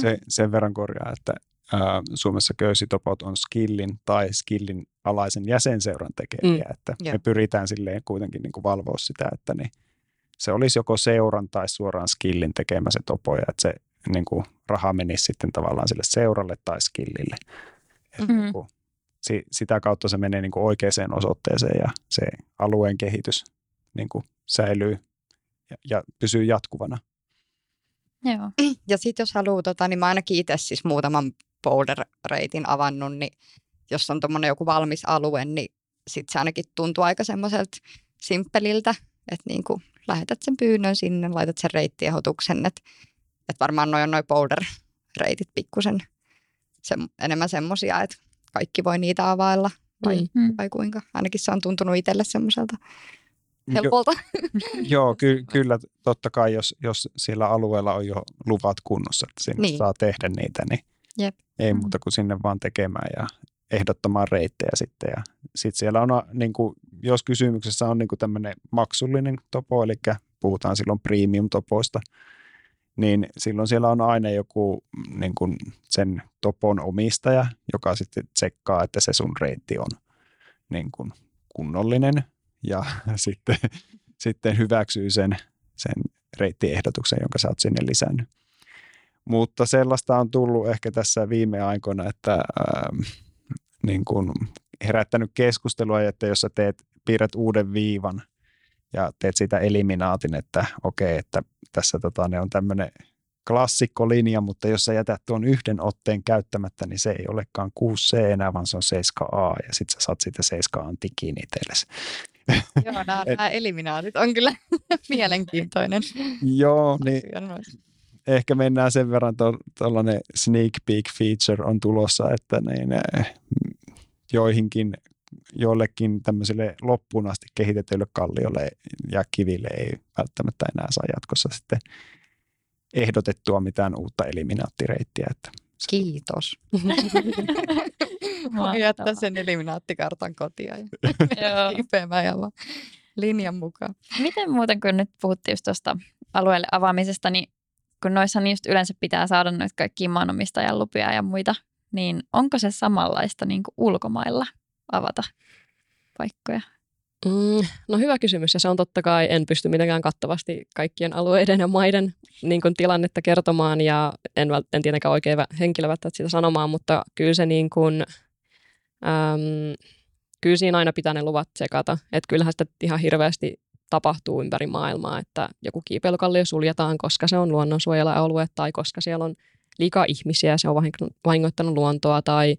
se, sen verran korjaa, että ää, Suomessa köysitopot on skillin tai skillin alaisen jäsenseuran tekemiä, mm. että Joo. me pyritään silleen kuitenkin niin kuin valvoa sitä, että niin se olisi joko seuran tai suoraan skillin tekemä se topo, ja että se niin kuin, raha menisi sitten tavallaan sille seuralle tai skillille. Et, Mm. niin kuin, si, sitä kautta se menee niin kuin oikeaan osoitteeseen ja se alueen kehitys niin kuin, säilyy ja, ja pysyy jatkuvana. Joo. Ja sitten jos haluaa, tota, niin mä ainakin itse siis muutaman boulder-reitin avannut, niin jos on tuommoinen joku valmis alue, niin sitten se ainakin tuntuu aika semmoiselta simppeliltä, että niin kuin lähetät sen pyynnön sinne, laitat sen reittiehdotuksen, että et varmaan noin on noin boulder-reitit pikkusen se, enemmän semmoisia, että kaikki voi niitä availla, vai, Mm. Mm. vai kuinka? Ainakin se on tuntunut itselle semmoiselta Jo- helpolta. <laughs> Joo, ky- kyllä totta kai, jos, jos sillä alueella on jo luvat kunnossa, että sinne niin. Niin. saa tehdä niitä, niin Jep. ei Mm. muuta kuin sinne vaan tekemään ja ehdottamaan reittejä sitten. Ja sitten siellä on, niin kuin, jos kysymyksessä on niin kuin tämmöinen maksullinen topo, eli puhutaan silloin premium-topoista, niin silloin siellä on aina joku niin kuin sen topon omistaja, joka sitten tsekkaa, että se sun reitti on niin kuin kunnollinen ja <laughs> sitten, sitten hyväksyy sen, sen reittiehdotuksen, jonka sä oot sinne lisännyt. Mutta sellaista on tullut ehkä tässä viime aikoina, että ähm, niin kuin herättänyt keskustelua, että jos sä teet, piirrät uuden viivan ja teet siitä eliminaatin, että okei, että tässä tota, ne on tämmöinen klassikkolinja, mutta jos sä jätät tuon yhden otteen käyttämättä, niin se ei olekaan 6C enää, vaan se on 7A ja sitten sä saat siitä 7A tikiin itsellesi. Joo, <laughs> nämä, Et- nämä eliminaatit on kyllä <laughs> mielenkiintoinen. Joo, niin ehkä mennään sen verran, tuollainen sneak peek feature on tulossa, että niin, eh, joihinkin joillekin tämmöisille loppuun asti kehitetyille kallioille ja kiville ei välttämättä enää saa jatkossa sitten ehdotettua mitään uutta eliminaattireittiä. Että Kiitos. Voi jättää sen eliminaattikartan kotiin ja <laughs> vaan linjan mukaan. Miten muuten, kun nyt puhuttiin just tuosta alueelle avaamisesta, niin kun noissa niin just yleensä pitää saada noita kaikkia maanomistajan lupia ja muita, niin onko se samanlaista niin kuin ulkomailla avata paikkoja? Mm, no hyvä kysymys ja se on totta kai, en pysty mitenkään kattavasti kaikkien alueiden ja maiden niin kuin, tilannetta kertomaan ja en, en tietenkään oikein henkilö välttämättä sitä sanomaan, mutta kyllä se niin kuin, äm, kyllä siinä aina pitää ne luvat sekata, että kyllähän sitä ihan hirveästi tapahtuu ympäri maailmaa, että joku kiipeilykallio suljetaan, koska se on luonnonsuojelualue tai koska siellä on liikaa ihmisiä, se on vahingoittanut luontoa tai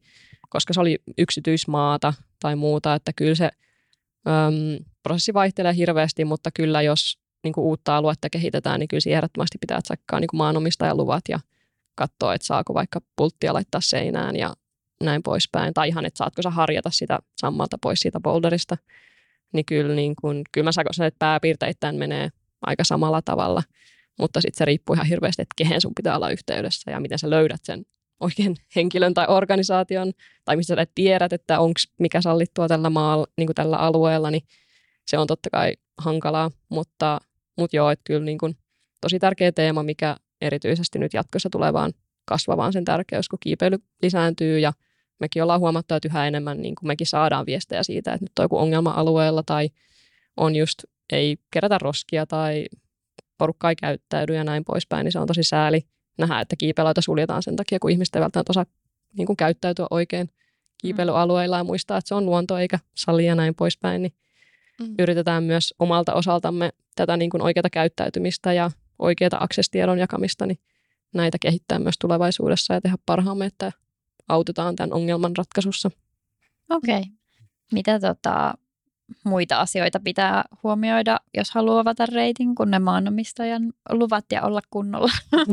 koska se oli yksityismaata tai muuta, että kyllä se Öm, prosessi vaihtelee hirveästi, mutta kyllä jos niin kuin uutta aluetta kehitetään, niin kyllä siihen ehdottomasti pitää tsekkaa niin maanomistajan luvat ja katsoa, että saako vaikka pulttia laittaa seinään ja näin poispäin. Tai ihan, että saatko sä harjata sitä sammalta pois siitä boulderista. Niin kyllä, niin kuin, kyllä mä sanon, että pääpiirteittäin menee aika samalla tavalla, mutta sitten se riippuu ihan hirveästi, että kehen sun pitää olla yhteydessä ja miten sä löydät sen oikein henkilön tai organisaation, tai mistä sä tiedät, että onko mikä sallittua tällä, maalla, niin kuin tällä alueella, niin se on totta kai hankalaa, mutta, mutta joo, että kyllä niin kuin tosi tärkeä teema, mikä erityisesti nyt jatkossa tulee vaan kasvavaan sen tärkeys, kun kiipeily lisääntyy. Ja mekin ollaan huomattu, että yhä enemmän niin kuin mekin saadaan viestejä siitä, että nyt on joku ongelma alueella tai on just ei kerätä roskia tai porukka ei käyttäydy ja näin poispäin, niin se on tosi sääli nähdä, että kiipeilyitä suljetaan sen takia, kun ihmiset ei välttämättä osaa niin kuin käyttäytyä oikein kiipeilyalueilla ja muistaa, että se on luonto eikä sali ja näin poispäin, niin mm. yritetään myös omalta osaltamme tätä niin kuin oikeata käyttäytymistä ja oikeata access-tiedon jakamista, niin näitä kehittää myös tulevaisuudessa ja tehdä parhaamme, että autetaan tämän ongelman ratkaisussa. Okei. Okay. Mitä tota, muita asioita pitää huomioida, jos haluaa avata reitin, kun ne maanomistajan luvat ja olla kunnolla? <laughs>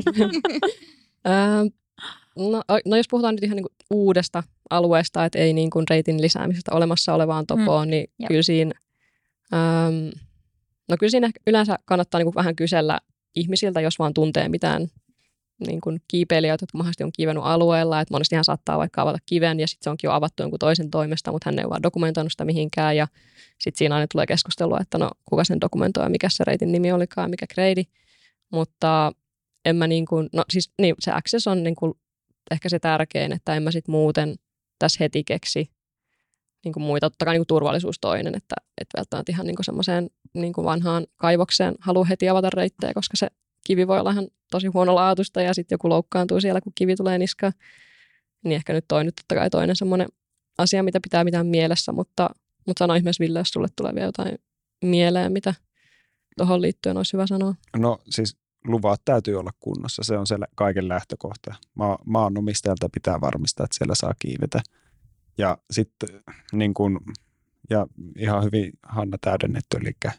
no, no jos puhutaan nyt ihan niin kuin uudesta alueesta, että ei niin kuin reitin lisäämisestä olemassa olevaan topoon, mm. niin Jop. kyllä siinä, ähm, no kyllä siinä yleensä kannattaa niin kuin vähän kysellä ihmisiltä, jos vaan tuntee mitään niin kuin kiipeilijöitä, jotka mahdollisesti on kivennyt alueella, että monesti hän saattaa vaikka avata kiven ja sitten se onkin jo avattu jonkun toisen toimesta, mutta hän ei ole vaan dokumentoinut sitä mihinkään ja sitten siinä aina tulee keskustelua, että no kuka sen dokumentoi ja mikä se reitin nimi olikaan, mikä grade, mutta en mä niin kuin, no siis niin, se access on niin kuin ehkä se tärkein, että en mä sitten muuten tässä heti keksi niin kuin muita, totta kai niin kuin turvallisuus toinen, että, että välttämättä ihan niin kuin semmoiseen niin kuin vanhaan kaivokseen haluaa heti avata reittejä, koska se kivi voi olla ihan tosi laatusta ja sitten joku loukkaantuu siellä, kun kivi tulee niskaan. Niin ehkä nyt toi nyt totta kai toinen semmoinen asia, mitä pitää mitään mielessä, mutta, mutta sano ihmeessä Ville, jos sulle tulee vielä jotain mieleen, mitä tuohon liittyen olisi hyvä sanoa. No siis luvat täytyy olla kunnossa, se on se kaiken lähtökohta. Ma- maanomistajalta pitää varmistaa, että siellä saa kiivetä. Ja sitten niin kun, ja ihan hyvin Hanna täydennetty, eli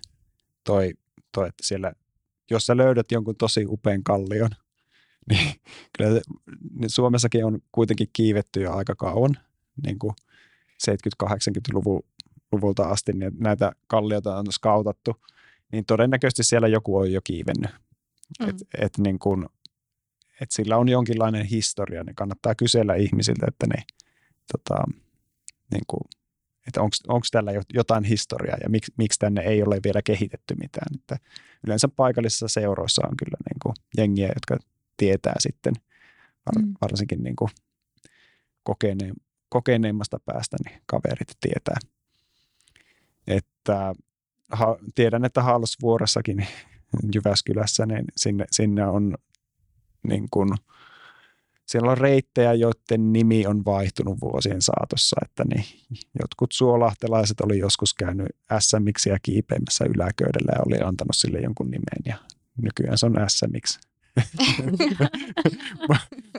toi, toi, että siellä jos sä löydät jonkun tosi upean kallion, <laughs> niin kyllä niin Suomessakin on kuitenkin kiivetty jo aika kauan, niin kuin 70-80-luvulta asti, niin näitä kallioita on skautattu, niin todennäköisesti siellä joku on jo kiivennyt. Mm. Et, et niin kuin, et sillä on jonkinlainen historia, niin kannattaa kysellä ihmisiltä, että ne tota, niin kuin, että onko tällä jotain historiaa ja miksi, miksi tänne ei ole vielä kehitetty mitään. Että yleensä paikallisissa seuroissa on kyllä niin kuin jengiä, jotka tietää sitten var, mm. varsinkin niin kuin kokeneen, kokeneimmasta päästä, niin kaverit tietää. Että ha, tiedän, että Haalosvuoressakin Jyväskylässä, niin sinne, sinne on niin kuin – siellä on reittejä, joiden nimi on vaihtunut vuosien saatossa, että niin, jotkut suolahtelaiset oli joskus käynyt SMX ja kiipeämässä yläköydellä ja oli antanut sille jonkun nimen ja nykyään se on SMX. <laughs>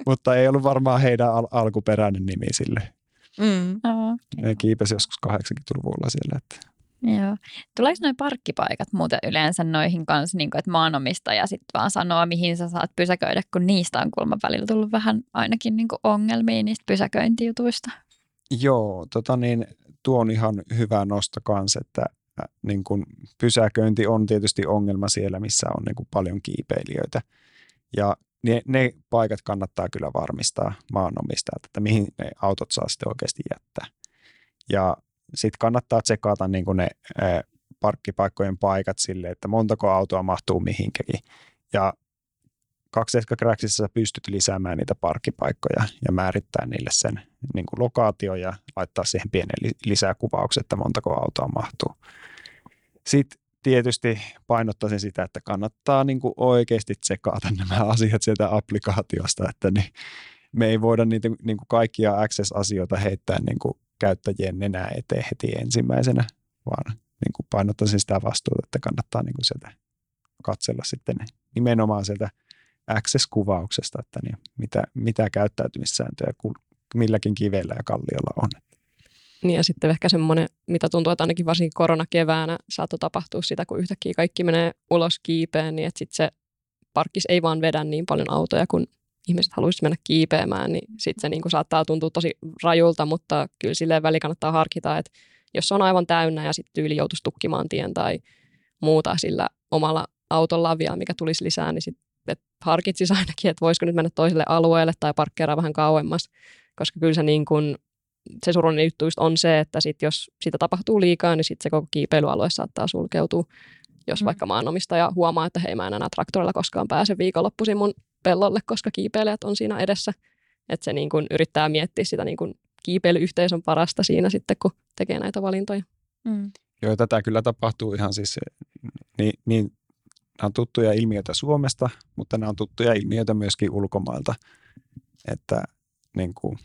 Mutta ei ollut varmaan heidän al- alkuperäinen nimi sille. Mm. Oh, okay. kiipesi joskus 80-luvulla siellä. Että Joo. Tuleeko noin parkkipaikat muuten yleensä noihin kanssa, niin kuin, että maanomistaja sitten vaan sanoo, mihin sä saat pysäköidä, kun niistä on kulman välillä tullut vähän ainakin niin ongelmia niistä pysäköintijutuista? Joo, tota niin, tuo on ihan hyvä nosto kanssa, että niin kuin pysäköinti on tietysti ongelma siellä, missä on niin kuin paljon kiipeilijöitä. Ja ne, ne paikat kannattaa kyllä varmistaa maanomistajat, että mihin ne autot saa sitten oikeasti jättää. Ja sitten kannattaa tsekata niin kuin ne parkkipaikkojen paikat sille, että montako autoa mahtuu mihinkäkin. Ja kaksi Cracksissa pystyt lisäämään niitä parkkipaikkoja ja määrittää niille sen niin kuin lokaatio ja laittaa siihen pienen lisäkuvauksen, että montako autoa mahtuu. Sitten tietysti painottaisin sitä, että kannattaa niin kuin oikeasti tsekata nämä asiat sieltä applikaatiosta, että niin me ei voida niitä niin kuin kaikkia access-asioita heittää niin kuin käyttäjien nenää eteen heti ensimmäisenä, vaan niin kuin painottaisin sitä vastuuta, että kannattaa niin kuin sieltä katsella sitten nimenomaan sieltä access-kuvauksesta, että niin mitä, mitä käyttäytymissääntöjä milläkin kivellä ja kalliolla on. Niin ja sitten ehkä semmoinen, mitä tuntuu, että ainakin varsinkin koronakeväänä saattoi tapahtua sitä, kun yhtäkkiä kaikki menee ulos kiipeen, niin että sitten se parkkis ei vaan vedä niin paljon autoja kuin ihmiset haluaisivat mennä kiipeämään, niin sitten se niin kuin saattaa tuntua tosi rajulta, mutta kyllä silleen väli kannattaa harkita, että jos on aivan täynnä ja sitten tyyli joutuisi tukkimaan tien tai muuta sillä omalla autollaan vielä, mikä tulisi lisää, niin sitten harkitsisi ainakin, että voisiko nyt mennä toiselle alueelle tai parkkeeraa vähän kauemmas, koska kyllä se, niin kuin, se surullinen juttu on se, että sit jos sitä tapahtuu liikaa, niin sitten se koko kiipeilyalue saattaa sulkeutua. Jos mm. vaikka maanomistaja huomaa, että hei mä en enää traktorilla koskaan pääse viikonloppuisin mun pellolle, koska kiipeilijät on siinä edessä. Että se niin kuin yrittää miettiä sitä niin kuin kiipeilyyhteisön parasta siinä sitten, kun tekee näitä valintoja. Mm. Joo, tätä kyllä tapahtuu ihan siis, niin, niin nämä on tuttuja ilmiöitä Suomesta, mutta nämä on tuttuja ilmiöitä myöskin ulkomailta. Että niin kuin,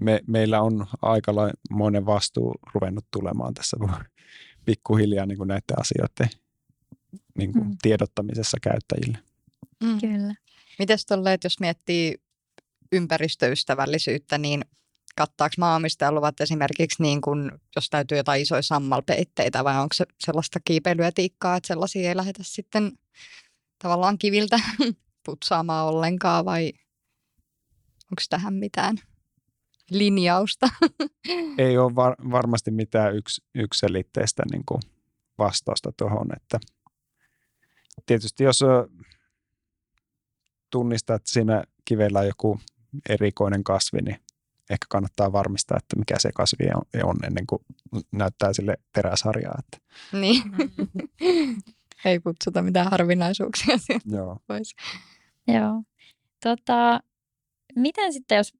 me, meillä on aikamoinen vastuu ruvennut tulemaan tässä <laughs> pikkuhiljaa niin kuin näiden asioiden niin kuin mm. tiedottamisessa käyttäjille. Mm. Kyllä. Mites tolleet, jos miettii ympäristöystävällisyyttä, niin kattaako maamistajaluvat esimerkiksi, niin kun, jos täytyy jotain isoja sammalpeitteitä vai onko se sellaista kiipeilyetiikkaa, että sellaisia ei lähdetä sitten tavallaan kiviltä <laughs> putsaamaan ollenkaan vai onko tähän mitään linjausta? <laughs> Ei ole var- varmasti mitään yks- yksilitteistä niin kuin vastausta tuohon, että tietysti jos tunnistaa, että siinä kivellä on joku erikoinen kasvi, niin ehkä kannattaa varmistaa, että mikä se kasvi on, on ennen kuin näyttää sille teräsarjaa. Että. Niin. Ei kutsuta mitään harvinaisuuksia Joo. pois. Joo. Tota, miten sitten, jos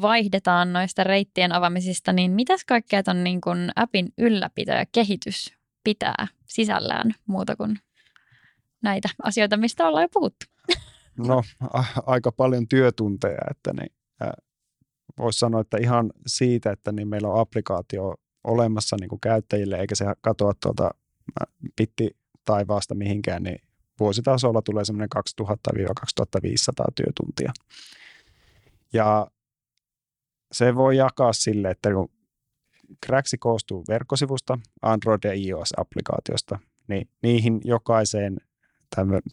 vaihdetaan noista reittien avaamisista, niin mitäs kaikkea ton niin kun appin ylläpito ja kehitys pitää sisällään muuta kuin näitä asioita, mistä ollaan jo puhuttu? No, a- aika paljon työtunteja, että niin, äh, voisi sanoa, että ihan siitä, että niin meillä on applikaatio olemassa niin kuin käyttäjille, eikä se katoa tuolta pitti taivaasta mihinkään, niin vuositasolla tulee semmoinen 2000-2500 työtuntia. Ja se voi jakaa sille, että kun Craxi koostuu verkkosivusta, Android- ja iOS-applikaatiosta, niin niihin jokaiseen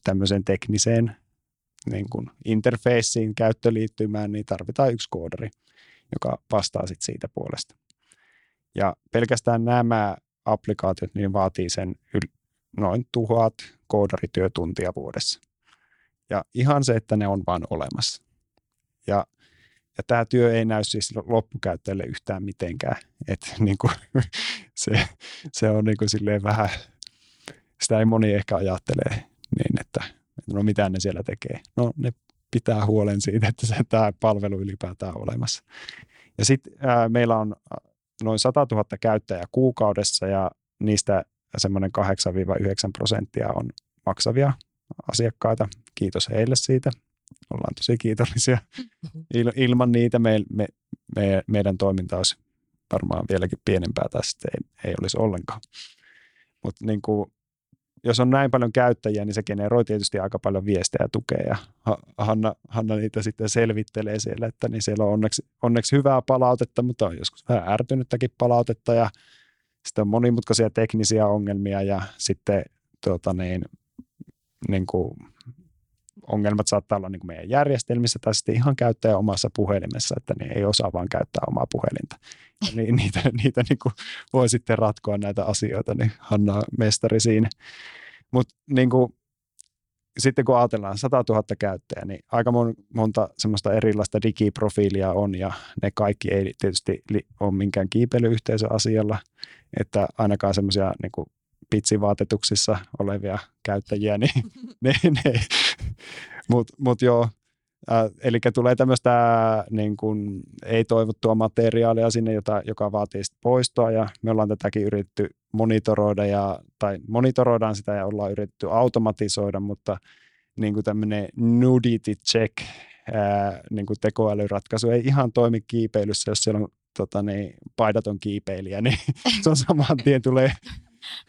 tämmöiseen tekniseen niin kuin interfaceen käyttöliittymään, niin tarvitaan yksi koodari, joka vastaa sit siitä puolesta. Ja pelkästään nämä applikaatiot niin vaatii sen yl- noin tuhat koodarityötuntia vuodessa. Ja ihan se, että ne on vain olemassa. Ja, ja tämä työ ei näy siis loppukäyttäjälle yhtään mitenkään. Et, <laughs> niin kuin, se, se on niin kuin silleen vähän, sitä ei moni ehkä ajattelee niin, että no mitä ne siellä tekee. No ne pitää huolen siitä, että se, tämä palvelu ylipäätään on olemassa. Ja sitten meillä on noin 100 000 käyttäjää kuukaudessa ja niistä semmoinen 8-9 prosenttia on maksavia asiakkaita. Kiitos heille siitä. Ollaan tosi kiitollisia. <laughs> Il, ilman niitä me, me, me, meidän toiminta olisi varmaan vieläkin pienempää tai sitten ei, ei olisi ollenkaan. Mutta niin kuin jos on näin paljon käyttäjiä, niin se generoi tietysti aika paljon viestejä ja tukea. Ja Hanna, Hanna niitä sitten selvittelee siellä, että niin siellä on onneksi, onneksi hyvää palautetta, mutta on joskus vähän ärtynyttäkin palautetta ja sitten on monimutkaisia teknisiä ongelmia ja sitten tuota niin, niin kuin ongelmat saattaa olla niin kuin meidän järjestelmissä tai sitten ihan käyttäjä omassa puhelimessa, että ne ei osaa vaan käyttää omaa puhelinta. Ja <laughs> ni, niitä niitä niin kuin voi sitten ratkoa näitä asioita, niin Hanna on mestari siinä. Mutta niin kuin, sitten kun ajatellaan 100 000 käyttäjää, niin aika monta semmoista erilaista digiprofiilia on ja ne kaikki ei tietysti ole minkään kiipeilyyhteisön asialla, että ainakaan semmoisia niin pitsivaatetuksissa olevia käyttäjiä, niin <laughs> ne, ne mutta mut joo, äh, eli tulee tämmöistä niin kuin, ei-toivottua materiaalia sinne, jota, joka vaatii poistoa ja me ollaan tätäkin yritetty monitoroida ja, tai monitoroidaan sitä ja ollaan yritetty automatisoida, mutta niin kuin tämmöinen nudity check ää, niin kuin tekoälyratkaisu ei ihan toimi kiipeilyssä, jos siellä on tota, niin, paidaton kiipeilijä, niin se on saman tien tulee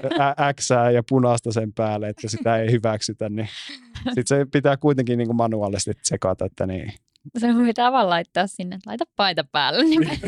<laughs> X ja punaista sen päälle, että sitä ei hyväksytä, niin sitten se pitää kuitenkin niin kuin manuaalisesti tsekata, että niin. Se pitää vaan laittaa sinne, että laita paita päälle, niin <laughs>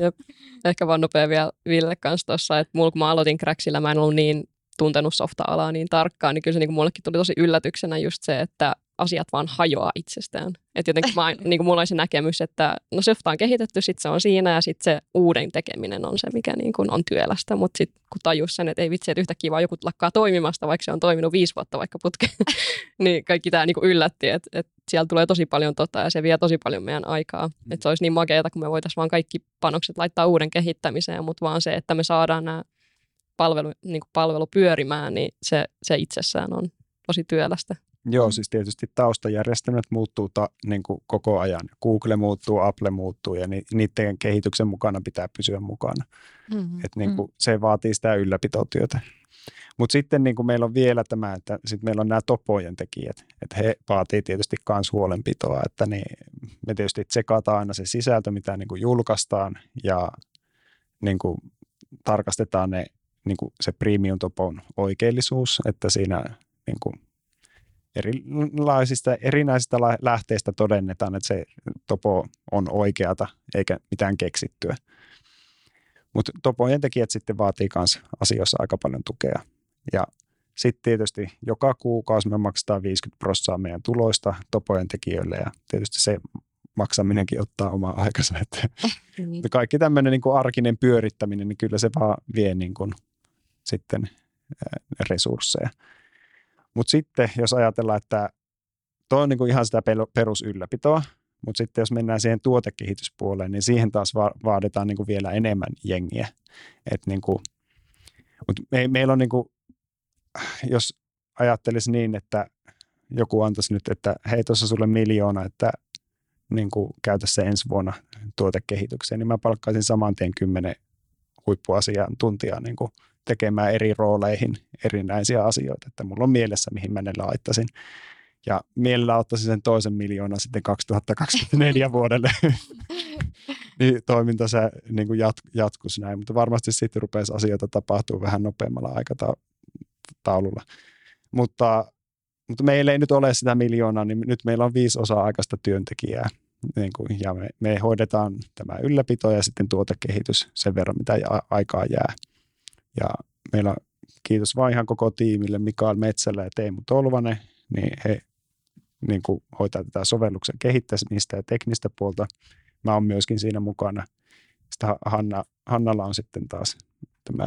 Jep. Ehkä vaan nopea vielä Ville kanssa tuossa, että mulla kun mä aloitin Cracksillä, mä en ollut niin tuntenut softa-alaa niin tarkkaan, niin kyllä se niin kuin mullekin tuli tosi yllätyksenä just se, että asiat vaan hajoaa itsestään. Että jotenkin mä, <laughs> niin kuin mulla oli se näkemys, että no softa on kehitetty, sitten se on siinä ja sitten se uuden tekeminen on se, mikä niin kuin on työlästä. Mutta sitten kun tajus sen, että ei vitsi, että yhtäkkiä vaan joku lakkaa toimimasta, vaikka se on toiminut viisi vuotta vaikka putke, <laughs> niin kaikki tämä niin kuin yllätti, että, että siellä tulee tosi paljon tota ja se vie tosi paljon meidän aikaa. Mm. Että se olisi niin makeata, kun me voitaisiin vaan kaikki panokset laittaa uuden kehittämiseen, mutta vaan se, että me saadaan nämä palvelu, niin kuin palvelu pyörimään, niin se, se itsessään on tosi työlästä. Joo, Mm. siis tietysti taustajärjestelmät muuttuu ta, niin kuin koko ajan. Google muuttuu, Apple muuttuu ja ni, niiden kehityksen mukana pitää pysyä mukana. Mm-hmm. Et niin kuin, Se vaatii sitä ylläpitotyötä. Mutta sitten niin kuin meillä on vielä tämä, että sit meillä on nämä topojen tekijät, että he vaatii tietysti myös huolenpitoa, että niin, me tietysti tsekataan aina se sisältö, mitä niin kuin julkaistaan ja niin kuin tarkastetaan ne, niin kuin se premium topon oikeellisuus, että siinä niin kuin erilaisista, erinäisistä lähteistä todennetaan, että se topo on oikeata eikä mitään keksittyä. Mutta topojen tekijät sitten vaatii myös asioissa aika paljon tukea. Ja sitten tietysti joka kuukausi me maksetaan 50 prosenttia meidän tuloista topojen tekijöille ja tietysti se maksaminenkin ottaa omaa aikansa. Että Niin. kaikki tämmöinen niin kuin arkinen pyörittäminen, niin kyllä se vaan vie niin kuin sitten resursseja. Mutta sitten jos ajatellaan, että tuo on niin kuin ihan sitä perusylläpitoa, mutta sitten jos mennään siihen tuotekehityspuoleen, niin siihen taas va- vaaditaan niin kuin vielä enemmän jengiä. Et niin kuin, mut me, meillä on, niin kuin, jos ajattelisi niin, että joku antaisi nyt, että hei tuossa sulle miljoona, että niin kuin käytä se ensi vuonna tuotekehitykseen, niin mä palkkaisin saman tien kymmenen huippuasiantuntijaa niin tekemään eri rooleihin erinäisiä asioita, että mulla on mielessä, mihin mä ne laittaisin. Ja mielellä ottaisin sen toisen miljoonan sitten 2024 <laughs> vuodelle, <laughs> niin toiminta se niin kuin jat, jatkuisi näin, mutta varmasti sitten rupesi asioita tapahtuu vähän nopeammalla aikataululla. Mutta, mutta meillä ei nyt ole sitä miljoonaa, niin nyt meillä on viisi osa-aikaista työntekijää, niin kuin, ja me, me hoidetaan tämä ylläpito ja sitten tuotekehitys sen verran, mitä aikaa jää. Ja meillä kiitos vaan ihan koko tiimille, Mikael Metsällä ja Teemu Tolvanen, niin he niin kuin hoitaa tätä sovelluksen kehittämistä ja teknistä puolta. Mä oon myöskin siinä mukana. Sitten Hanna, Hannalla on sitten taas tämä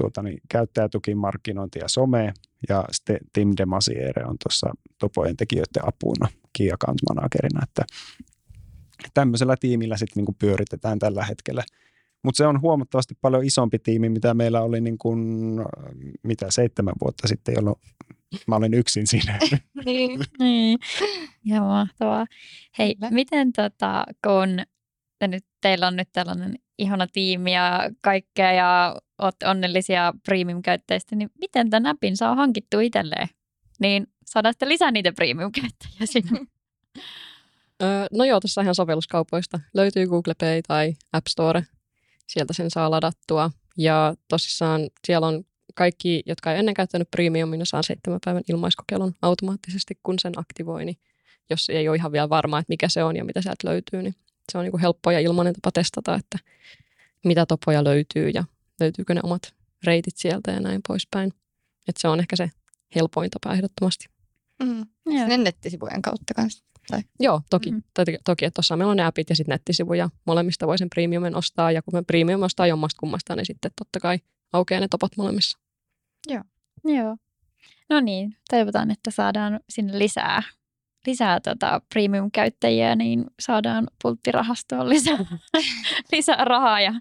tuota, niin, käyttäjätuki, markkinointi ja some. Ja sitten Tim Demasiere on tuossa Topojen tekijöiden apuna Key Account Managerina. Että tämmöisellä tiimillä sitten niin pyöritetään tällä hetkellä. Mutta se on huomattavasti paljon isompi tiimi, mitä meillä oli niin kuin, mitä seitsemän vuotta sitten, jolloin mä olin yksin siinä. <laughs> Niin. Niin, <laughs> ihan mahtavaa. Hei, Kyllä. miten tota, kun te nyt, teillä on nyt tällainen ihana tiimi ja kaikkea ja olette onnellisia premium-käyttäjistä, niin miten tämän appin saa hankittua itselleen? Niin saadaan sitten lisää niitä premium-käyttäjiä <laughs> sinne. No joo, tässä ihan sovelluskaupoista. Löytyy Google Play tai App Store. Sieltä sen saa ladattua. Ja tosissaan siellä on kaikki, jotka ei ennen käyttänyt premiumin, ne saa seitsemän päivän ilmaiskokeilun automaattisesti, kun sen aktivoi. Niin jos ei ole ihan vielä varma, että mikä se on ja mitä sieltä löytyy, niin se on niin kuin helppo ja ilmainen tapa testata, että mitä topoja löytyy ja löytyykö ne omat reitit sieltä ja näin poispäin. Että se on ehkä se helpoin tapa ehdottomasti. Mm. Sinne nettisivujen kautta kanssa. Joo, toki. Mm. Mm. Toki, toki että tuossa meillä on ne appit ja sitten nettisivuja. Molemmista voi sen premiumin ostaa ja kun me premium ostaa jommasta kummasta, niin sitten totta kai aukeaa ne topat molemmissa. Joo. No niin, toivotaan, että saadaan sinne lisää, lisää tota premium-käyttäjiä, niin saadaan pulttirahastoon lisää, <laughs> lisää rahaa ja,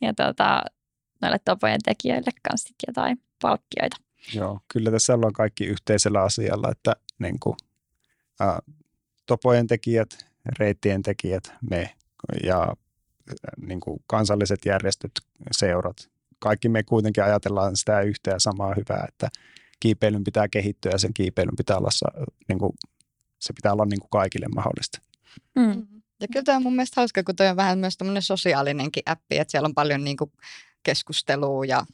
ja tota, noille topojen tekijöille kanssa sit jotain palkkioita. Joo, kyllä tässä ollaan kaikki yhteisellä asialla, että niin kuin, ää, topojen tekijät, reittien tekijät, me ja niin kuin kansalliset järjestöt, seurat, kaikki me kuitenkin ajatellaan sitä yhtä ja samaa hyvää, että kiipeilyn pitää kehittyä ja sen kiipeilyn pitää olla, niin kuin, se pitää olla niin kuin kaikille mahdollista. Mm. Ja kyllä tämä on mun mielestä hauska, kun toi on vähän myös tämmöinen sosiaalinenkin appi, että siellä on paljon niinku keskustelua ja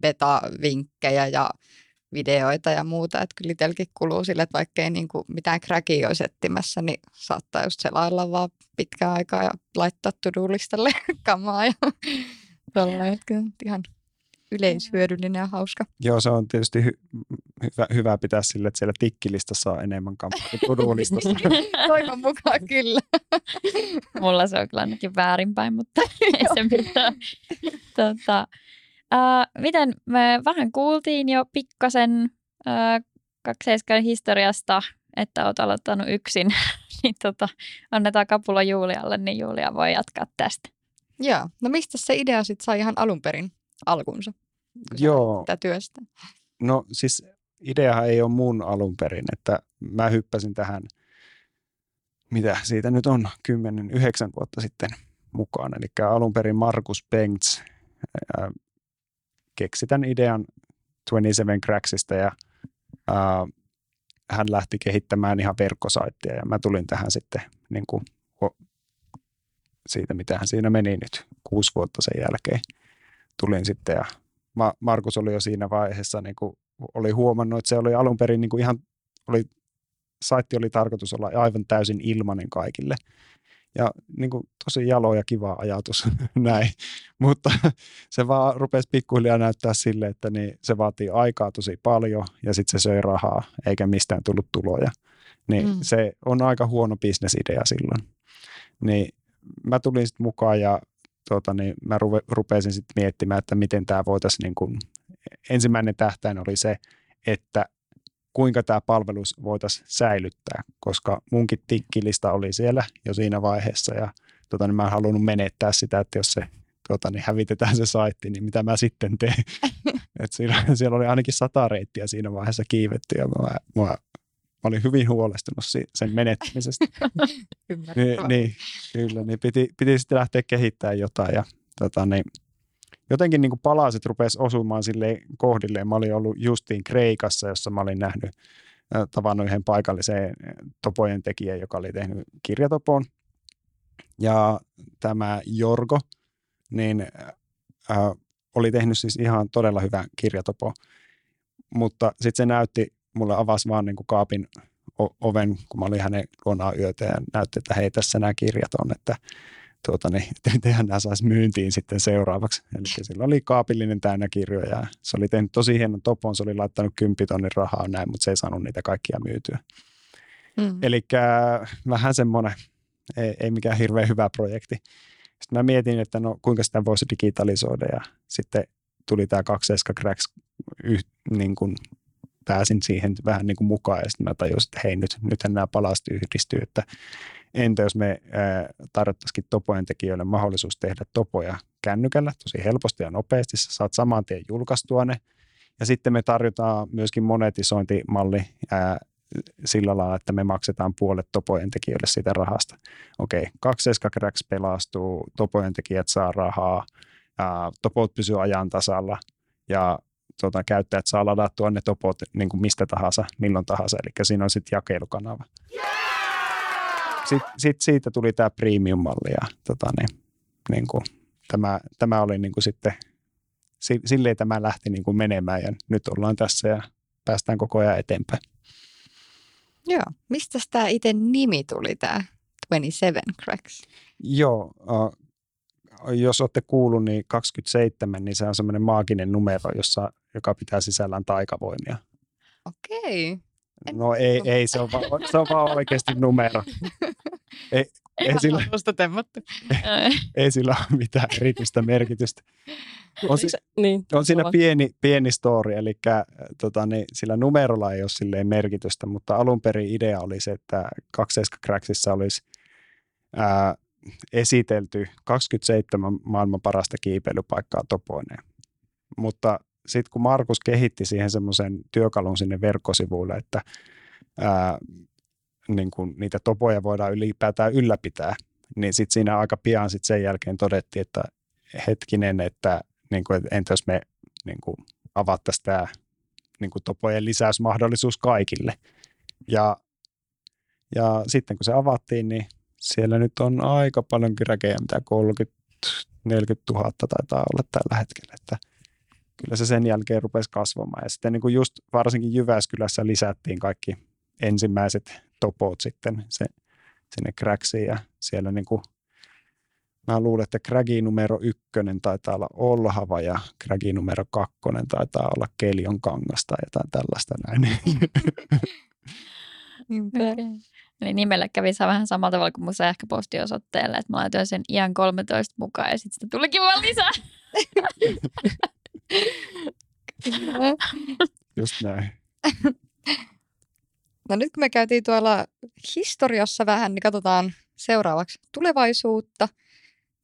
beta-vinkkejä ja videoita ja muuta, että kyllä itselläkin kuluu sille, että vaikka ei niinku mitään crackia olisi etsimässä, niin saattaa just selailla vaan pitkään aikaa ja laittaa to-do-listalle <laughs> kamaa ja kyllä ihan yleishyödyllinen ja hauska. Joo, se on tietysti hy- hyvä, hyvä pitää sille, että siellä tikkilistassa on enemmän kampaa kuin to-do-listassa. <laughs> Toivon mukaan kyllä. Mulla se on kyllä ainakin väärinpäin, mutta <laughs> ei se mitään. tota, ää, miten me vähän kuultiin jo pikkasen ää, 27 historiasta, että olet aloittanut yksin, <laughs> niin tota, annetaan kapula Julialle, niin Julia voi jatkaa tästä. Joo, no mistä se idea sitten sai ihan alun perin alkunsa? Joo, Tätä työstä. No siis ideahan ei ole mun alun perin, että mä hyppäsin tähän, mitä siitä nyt on, 10-9 vuotta sitten mukaan. Eli alun perin Markus Bengts keksi tämän idean 27 Cracksista ja ää, hän lähti kehittämään ihan verkkosaittia ja mä tulin tähän sitten niin kuin, siitä, mitä hän siinä meni nyt kuusi vuotta sen jälkeen. Tulin sitten ja Ma- Markus oli jo siinä vaiheessa, niin kuin oli huomannut, että se oli alun perin niin kuin ihan, oli, saitti oli tarkoitus olla aivan täysin ilmainen kaikille. Ja niin kuin, tosi jalo ja kiva ajatus <laughs> näin, mutta se vaan rupesi pikkuhiljaa näyttää sille, että niin se vaatii aikaa tosi paljon ja sitten se söi rahaa eikä mistään tullut tuloja. Niin mm. se on aika huono bisnesidea silloin. Niin mä tulin sitten mukaan ja tuota, niin mä ruve, rupesin sitten miettimään, että miten tämä voitaisiin, niin ensimmäinen tähtäin oli se, että kuinka tämä palvelus voitaisiin säilyttää, koska munkin tikkilista oli siellä jo siinä vaiheessa ja tuota, niin mä en halunnut menettää sitä, että jos se tuota, niin hävitetään se saitti, niin mitä mä sitten teen. <laughs> Et siellä, siellä oli ainakin sata reittiä siinä vaiheessa kiivetty ja mä, mä, mä olin hyvin huolestunut sen menettämisestä. <laughs> niin, niin, kyllä, niin piti, piti sitten lähteä kehittämään jotain ja tota, niin, jotenkin niin kuin palaset rupesi osumaan sille kohdilleen. Mä olin ollut justiin Kreikassa, jossa mä olin nähnyt, tavannut yhden paikalliseen topojen tekijän, joka oli tehnyt kirjatopon. Ja tämä Jorgo, niin äh, oli tehnyt siis ihan todella hyvän kirjatopo. Mutta sitten se näytti, mulle avasi vaan niin kuin kaapin oven, kun mä olin hänen luonaan yötä ja näytti, että hei, tässä nämä kirjat on, että tuota, niin, <laughs> tehän nämä saisi myyntiin sitten seuraavaksi. Eli <laughs> sillä oli kaapillinen täynnä kirjoja. Se oli tehnyt tosi hienon topon, se oli laittanut kympitonnin rahaa näin, mutta se ei saanut niitä kaikkia myytyä. Mm. Eli vähän semmoinen, ei, ei mikään hirveän hyvä projekti. Sitten mä mietin, että no kuinka sitä voisi digitalisoida ja sitten tuli tämä 2 Cracks niin kuin pääsin siihen vähän niin kuin mukaan ja sitten mä tajusin, että hei nyt, nythän nämä palasti yhdistyy, että Entä jos me tarjottaisikin topojen tekijöille mahdollisuus tehdä topoja kännykällä tosi helposti ja nopeasti, sä saat saman tien julkaistua ne. Ja sitten me tarjotaan myöskin monetisointimalli ää, sillä lailla, että me maksetaan puolet topojen tekijöille siitä rahasta. Okei, kaksi Cracks pelastuu, topojen tekijät saa rahaa, ää, topot pysyy ajan tasalla ja tota, käyttäjät saa ladattua ne topot niin kuin mistä tahansa, milloin tahansa. Eli siinä on sitten jakelukanava. Yeah! sitten sit siitä tuli tämä premium-malli ja tota, niin, niin kuin, tämä, tämä oli niin kuin sitten, silleen tämä lähti niin kuin menemään ja nyt ollaan tässä ja päästään koko ajan eteenpäin. Joo. Mistä tämä itse nimi tuli, tämä 27 Cracks? Joo, jos olette kuullut, niin 27, niin se on semmoinen maaginen numero, jossa, joka pitää sisällään taikavoimia. Okei. En no ei, ei se, on vaan, se on vaan oikeasti numero. <laughs> Ei, ei, sillä, ei, <laughs> ei sillä ole mitään erityistä merkitystä. On, si, niin, on siinä pieni, pieni story, eli tota, niin, sillä numerolla ei ole silleen merkitystä, mutta alun perin idea oli se, että 2 Cracksissa olisi ää, esitelty 27 maailman parasta kiipeilypaikkaa topoineen. Mutta sitten kun Markus kehitti siihen semmoisen työkalun sinne verkkosivuille, että ää, niin kun niitä topoja voidaan ylipäätään ylläpitää, niin sitten siinä aika pian sit sen jälkeen todettiin, että hetkinen, että niin kun, entä jos me niin avattaisiin tämä niin topojen lisäysmahdollisuus kaikille. Ja, ja sitten kun se avattiin, niin siellä nyt on aika paljon räkejä, mitä 30 40 000 taitaa olla tällä hetkellä, että kyllä se sen jälkeen rupesi kasvamaan. Ja sitten niin kuin just varsinkin Jyväskylässä lisättiin kaikki ensimmäiset topot sitten se, sinne Cracksiin ja siellä niin kuin, mä luulen, että Craggi numero ykkönen taitaa olla Olhava ja Craggi numero kakkonen taitaa olla Kelion kangasta ja jotain tällaista näin. <laughs> Okay. Eli nimellä kävi vähän samalla tavalla kuin mun sähköpostiosoitteelle, että mä laitoin sen iän 13 mukaan ja sitten sitä tulikin vaan lisää. Just näin. No nyt kun me käytiin tuolla historiassa vähän, niin katsotaan seuraavaksi tulevaisuutta.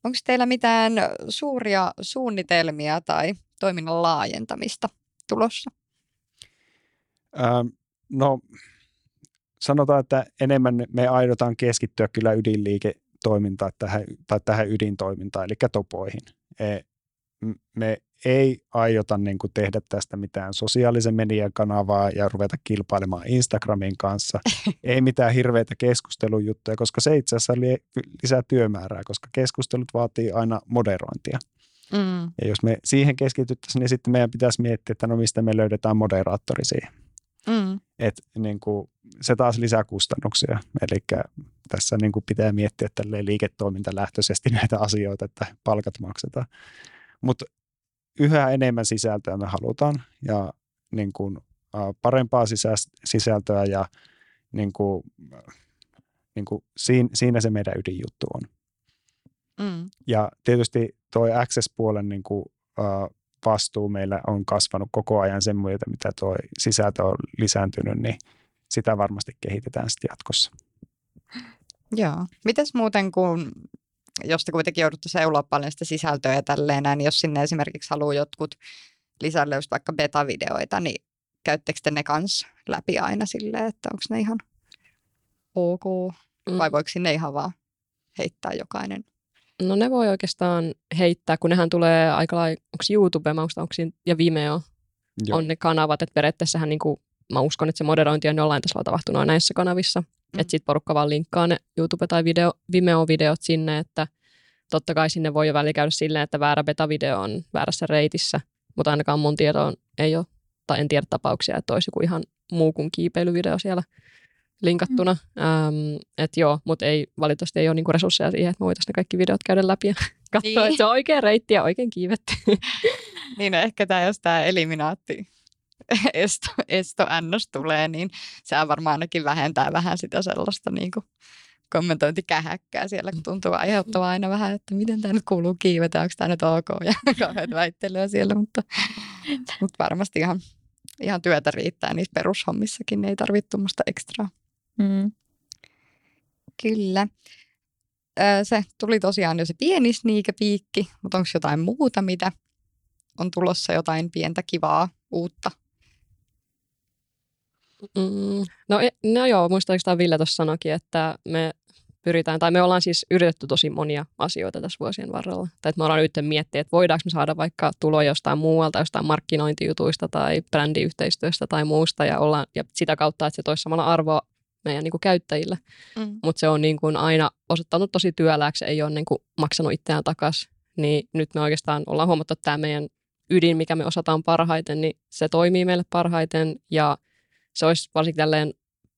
Onko teillä mitään suuria suunnitelmia tai toiminnan laajentamista tulossa? Ähm, no, sanotaan, että enemmän me aidotaan keskittyä kyllä ydinliiketoimintaan tähän, tai tähän ydintoimintaan, eli topoihin. E, me ei aiota niin kuin tehdä tästä mitään sosiaalisen median kanavaa ja ruveta kilpailemaan Instagramin kanssa. <laughs> ei mitään hirveitä keskustelujuttuja, koska se itse asiassa lisää työmäärää, koska keskustelut vaatii aina moderointia. Mm. Ja jos me siihen keskityttäisiin, niin sitten meidän pitäisi miettiä, että no mistä me löydetään moderaattori siihen. Mm. Et, niin kuin, se taas lisää kustannuksia. Eli tässä niin kuin pitää miettiä liiketoimintalähtöisesti <laughs> näitä asioita, että palkat maksetaan. Mutta yhä enemmän sisältöä me halutaan ja niin kuin, parempaa sisältöä ja niin kuin, niin kuin siinä, siinä se meidän ydinjuttu on. Mm. Ja tietysti tuo Access-puolen niin kuin, vastuu meillä on kasvanut koko ajan sen myötä, mitä tuo sisältö on lisääntynyt, niin sitä varmasti kehitetään sitten jatkossa. Joo. Mitäs muuten, kun jos te kuitenkin joudutte seuloa paljon sitä sisältöä ja tälleen näin, niin jos sinne esimerkiksi haluaa jotkut lisälle just vaikka beta-videoita, niin käyttekö te ne kanssa läpi aina silleen, että onko ne ihan ok, mm. vai voiko sinne ihan vaan heittää jokainen? No ne voi oikeastaan heittää, kun nehän tulee aika lailla, onko YouTube, mä onko ja Vimeo Joo. on ne kanavat, että periaatteessahan niin kuin, mä uskon, että se moderointi on jollain tasolla tapahtunut näissä kanavissa, mm. että sitten porukka vaan linkkaa ne YouTube- tai video, Vimeo-videot sinne, että totta kai sinne voi jo väli käydä silleen, että väärä beta-video on väärässä reitissä, mutta ainakaan mun tietoon ei ole, tai en tiedä tapauksia, että olisi joku ihan muu kuin kiipeilyvideo siellä linkattuna. Mm. Ähm, et joo, mutta ei, valitettavasti ei ole niinku resursseja siihen, että me voitaisiin ne kaikki videot käydä läpi ja <laughs> katsoa, niin. että se on oikein reitti ja oikein kiivetty. <laughs> niin no ehkä tämä, jos tämä eliminaatti <laughs> esto, esto NS tulee, niin se varmaan ainakin vähentää vähän sitä sellaista niin kuin kommentointikähäkkää siellä, kun tuntuu aiheuttavaa aina vähän, että miten tämä nyt kuuluu kiivetä, onko tämä nyt ok ja kauheat väittelyä siellä, mutta, mutta varmasti ihan, ihan työtä riittää niissä perushommissakin, ei tarvitse tuommoista ekstraa. Mm. Kyllä. Se tuli tosiaan jo se pieni sniikepiikki, mutta onko jotain muuta, mitä on tulossa jotain pientä kivaa uutta Mm, no, e, no joo, muistaakseni Ville tuossa sanoikin, että me pyritään, tai me ollaan siis yritetty tosi monia asioita tässä vuosien varrella. Tai että me ollaan nyt miettiä, että voidaanko me saada vaikka tuloja jostain muualta, jostain markkinointijutuista tai brändiyhteistyöstä tai muusta, ja, ollaan, ja sitä kautta, että se toisi samalla arvoa meidän niin kuin käyttäjille. Mm. Mutta se on niin kuin aina osoittanut tosi työlääksi, ei ole niin kuin maksanut itseään takaisin. Niin nyt me oikeastaan ollaan huomattu, että tämä meidän ydin, mikä me osataan parhaiten, niin se toimii meille parhaiten ja se olisi varsinkin tälleen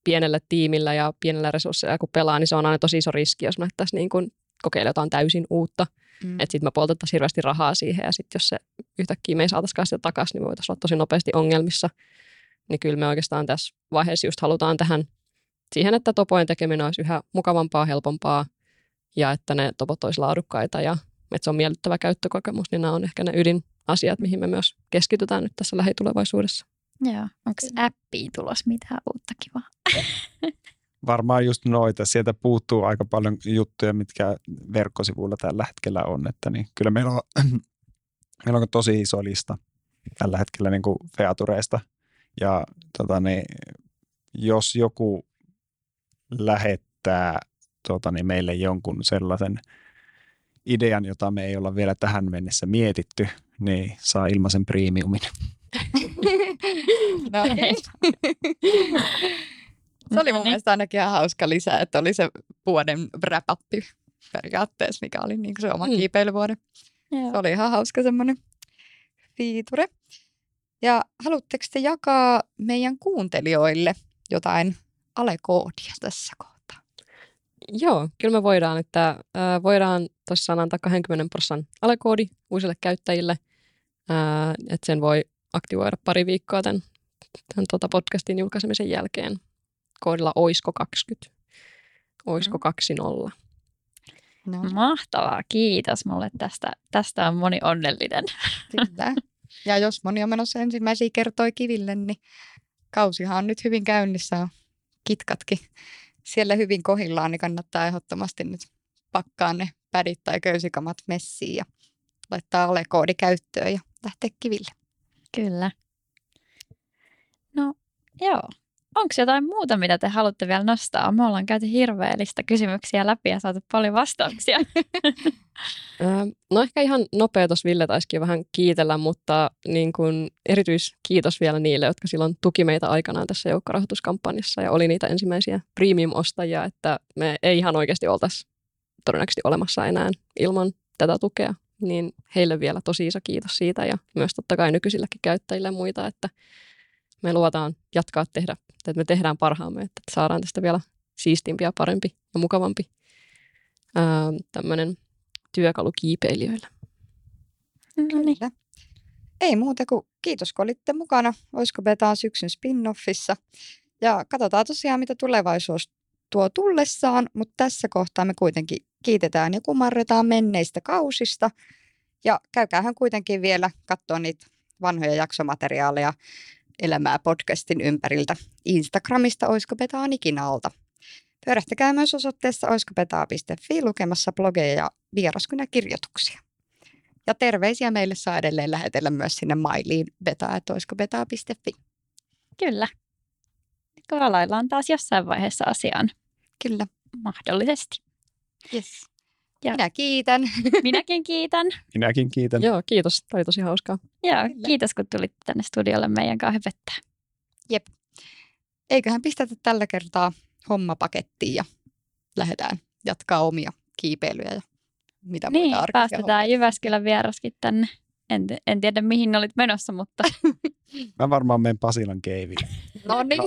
pienellä tiimillä ja pienellä resursseilla, kun pelaa, niin se on aina tosi iso riski, jos me lähdettäisiin niin kuin kokeilla jotain täysin uutta. Mm. Että sitten me poltettaisiin hirveästi rahaa siihen ja sitten jos se yhtäkkiä me ei saataisikaan sitä takaisin, niin me voitaisiin olla tosi nopeasti ongelmissa. Niin kyllä me oikeastaan tässä vaiheessa just halutaan tähän siihen, että topojen tekeminen olisi yhä mukavampaa, helpompaa ja että ne topot olisi laadukkaita ja että se on miellyttävä käyttökokemus, niin nämä on ehkä ne ydinasiat, mihin me myös keskitytään nyt tässä lähitulevaisuudessa. Joo. Onko appiin tulos mitään uutta kivaa? <laughs> Varmaan just noita. Sieltä puuttuu aika paljon juttuja, mitkä verkkosivuilla tällä hetkellä on. Että niin, kyllä meillä on, <clears throat> meillä on tosi iso lista tällä hetkellä niin kuin featureista. Ja tota niin, jos joku lähettää tota niin, meille jonkun sellaisen idean, jota me ei olla vielä tähän mennessä mietitty, niin saa ilmaisen premiumin. <laughs> no, <laughs> se oli mun mielestä ainakin ihan hauska lisä, että oli se vuoden wrap periaatteessa, mikä oli niin se oma mm. kiipeilyvuoden. Joo. Se oli ihan hauska semmoinen fiiture. Ja haluatteko te jakaa meidän kuuntelijoille jotain alekoodia tässä kohtaa? Joo, kyllä me voidaan, että äh, voidaan tosiaan antaa 20 prosentin alekoodi uusille käyttäjille, äh, että sen voi aktivoida pari viikkoa tämän, tämän tuota podcastin julkaisemisen jälkeen koodilla oisko 20. Oisko 20. Mm. No. Mahtavaa, kiitos mulle tästä. Tästä on moni onnellinen. Kyllä. <laughs> Ja jos moni on menossa ensimmäisiä kertoi kiville, niin kausihan on nyt hyvin käynnissä. Kitkatkin siellä hyvin kohillaan, niin kannattaa ehdottomasti nyt pakkaa ne pädit tai köysikamat messiin ja laittaa ole koodi käyttöön ja lähteä kiville. Kyllä. No, Joo. Onko jotain muuta, mitä te haluatte vielä nostaa? Me ollaan käyty hirveellistä kysymyksiä läpi ja saatu paljon vastauksia. <laughs> No ehkä ihan nopea tuossa Ville taisikin vähän kiitellä, mutta niin kun erityiskiitos vielä niille, jotka silloin tuki meitä aikanaan tässä joukkorahoituskampanjassa ja oli niitä ensimmäisiä premium-ostajia, että me ei ihan oikeasti oltaisi todennäköisesti olemassa enää ilman tätä tukea. Niin heille vielä tosi iso kiitos siitä ja myös totta kai nykyisillekin käyttäjille muita, että me luvataan jatkaa tehdä, että me tehdään parhaamme, että saadaan tästä vielä siistimpi ja parempi ja mukavampi tämmöinen työkalu kiipeilijöille. No niin. Ei muuta kuin kiitos kun olitte mukana. Olisiko Betaan syksyn spin-offissa. Ja katsotaan tosiaan, mitä tulevaisuus tuo tullessaan, mutta tässä kohtaa me kuitenkin kiitetään ja kumarretaan menneistä kausista. Ja käykäähän kuitenkin vielä katsoa niitä vanhoja jaksomateriaaleja elämää podcastin ympäriltä Instagramista Oisko Betaan ikinä alta. Pyörähtäkää myös osoitteessa oiskopetaa.fi lukemassa blogeja ja vieraskunakirjoituksia. Ja terveisiä meille saa edelleen lähetellä myös sinne mailiin beta.oiskopetaa.fi. Kyllä. Kaalaillaan taas jossain vaiheessa asiaan. Kyllä. Mahdollisesti. Yes. Ja- Minä kiitän. <laughs> Minäkin kiitän. Minäkin kiitän. Joo, kiitos. Tämä oli tosi hauskaa. Joo, Kyllä. kiitos kun tulit tänne studiolle meidän kanssa höpöttää. Eiköhän pistetä tällä kertaa homma pakettiin ja lähdetään jatkaa omia kiipeilyjä ja mitä Niin, muita arkisia päästetään hommia. Jyväskylän vieraskin tänne. En, en tiedä, mihin olit menossa, mutta <laughs> Mä varmaan menen Pasilan keiville. No niin,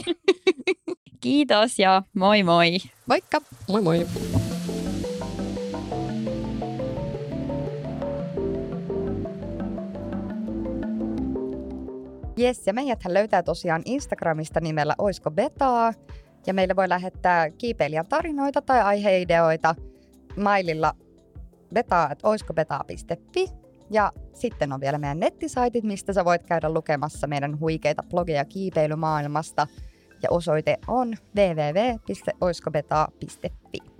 <laughs> kiitos ja moi moi. moikka! Moi moi! Jes, ja meidäthän löytää tosiaan Instagramista nimellä Oisko Betaa. Ja meille voi lähettää kiipeilijän tarinoita tai aiheideoita maililla betaa.oiskobetaa.fi. Ja sitten on vielä meidän nettisaitit, mistä sä voit käydä lukemassa meidän huikeita blogeja kiipeilymaailmasta. Ja osoite on www.oiskobetaa.fi.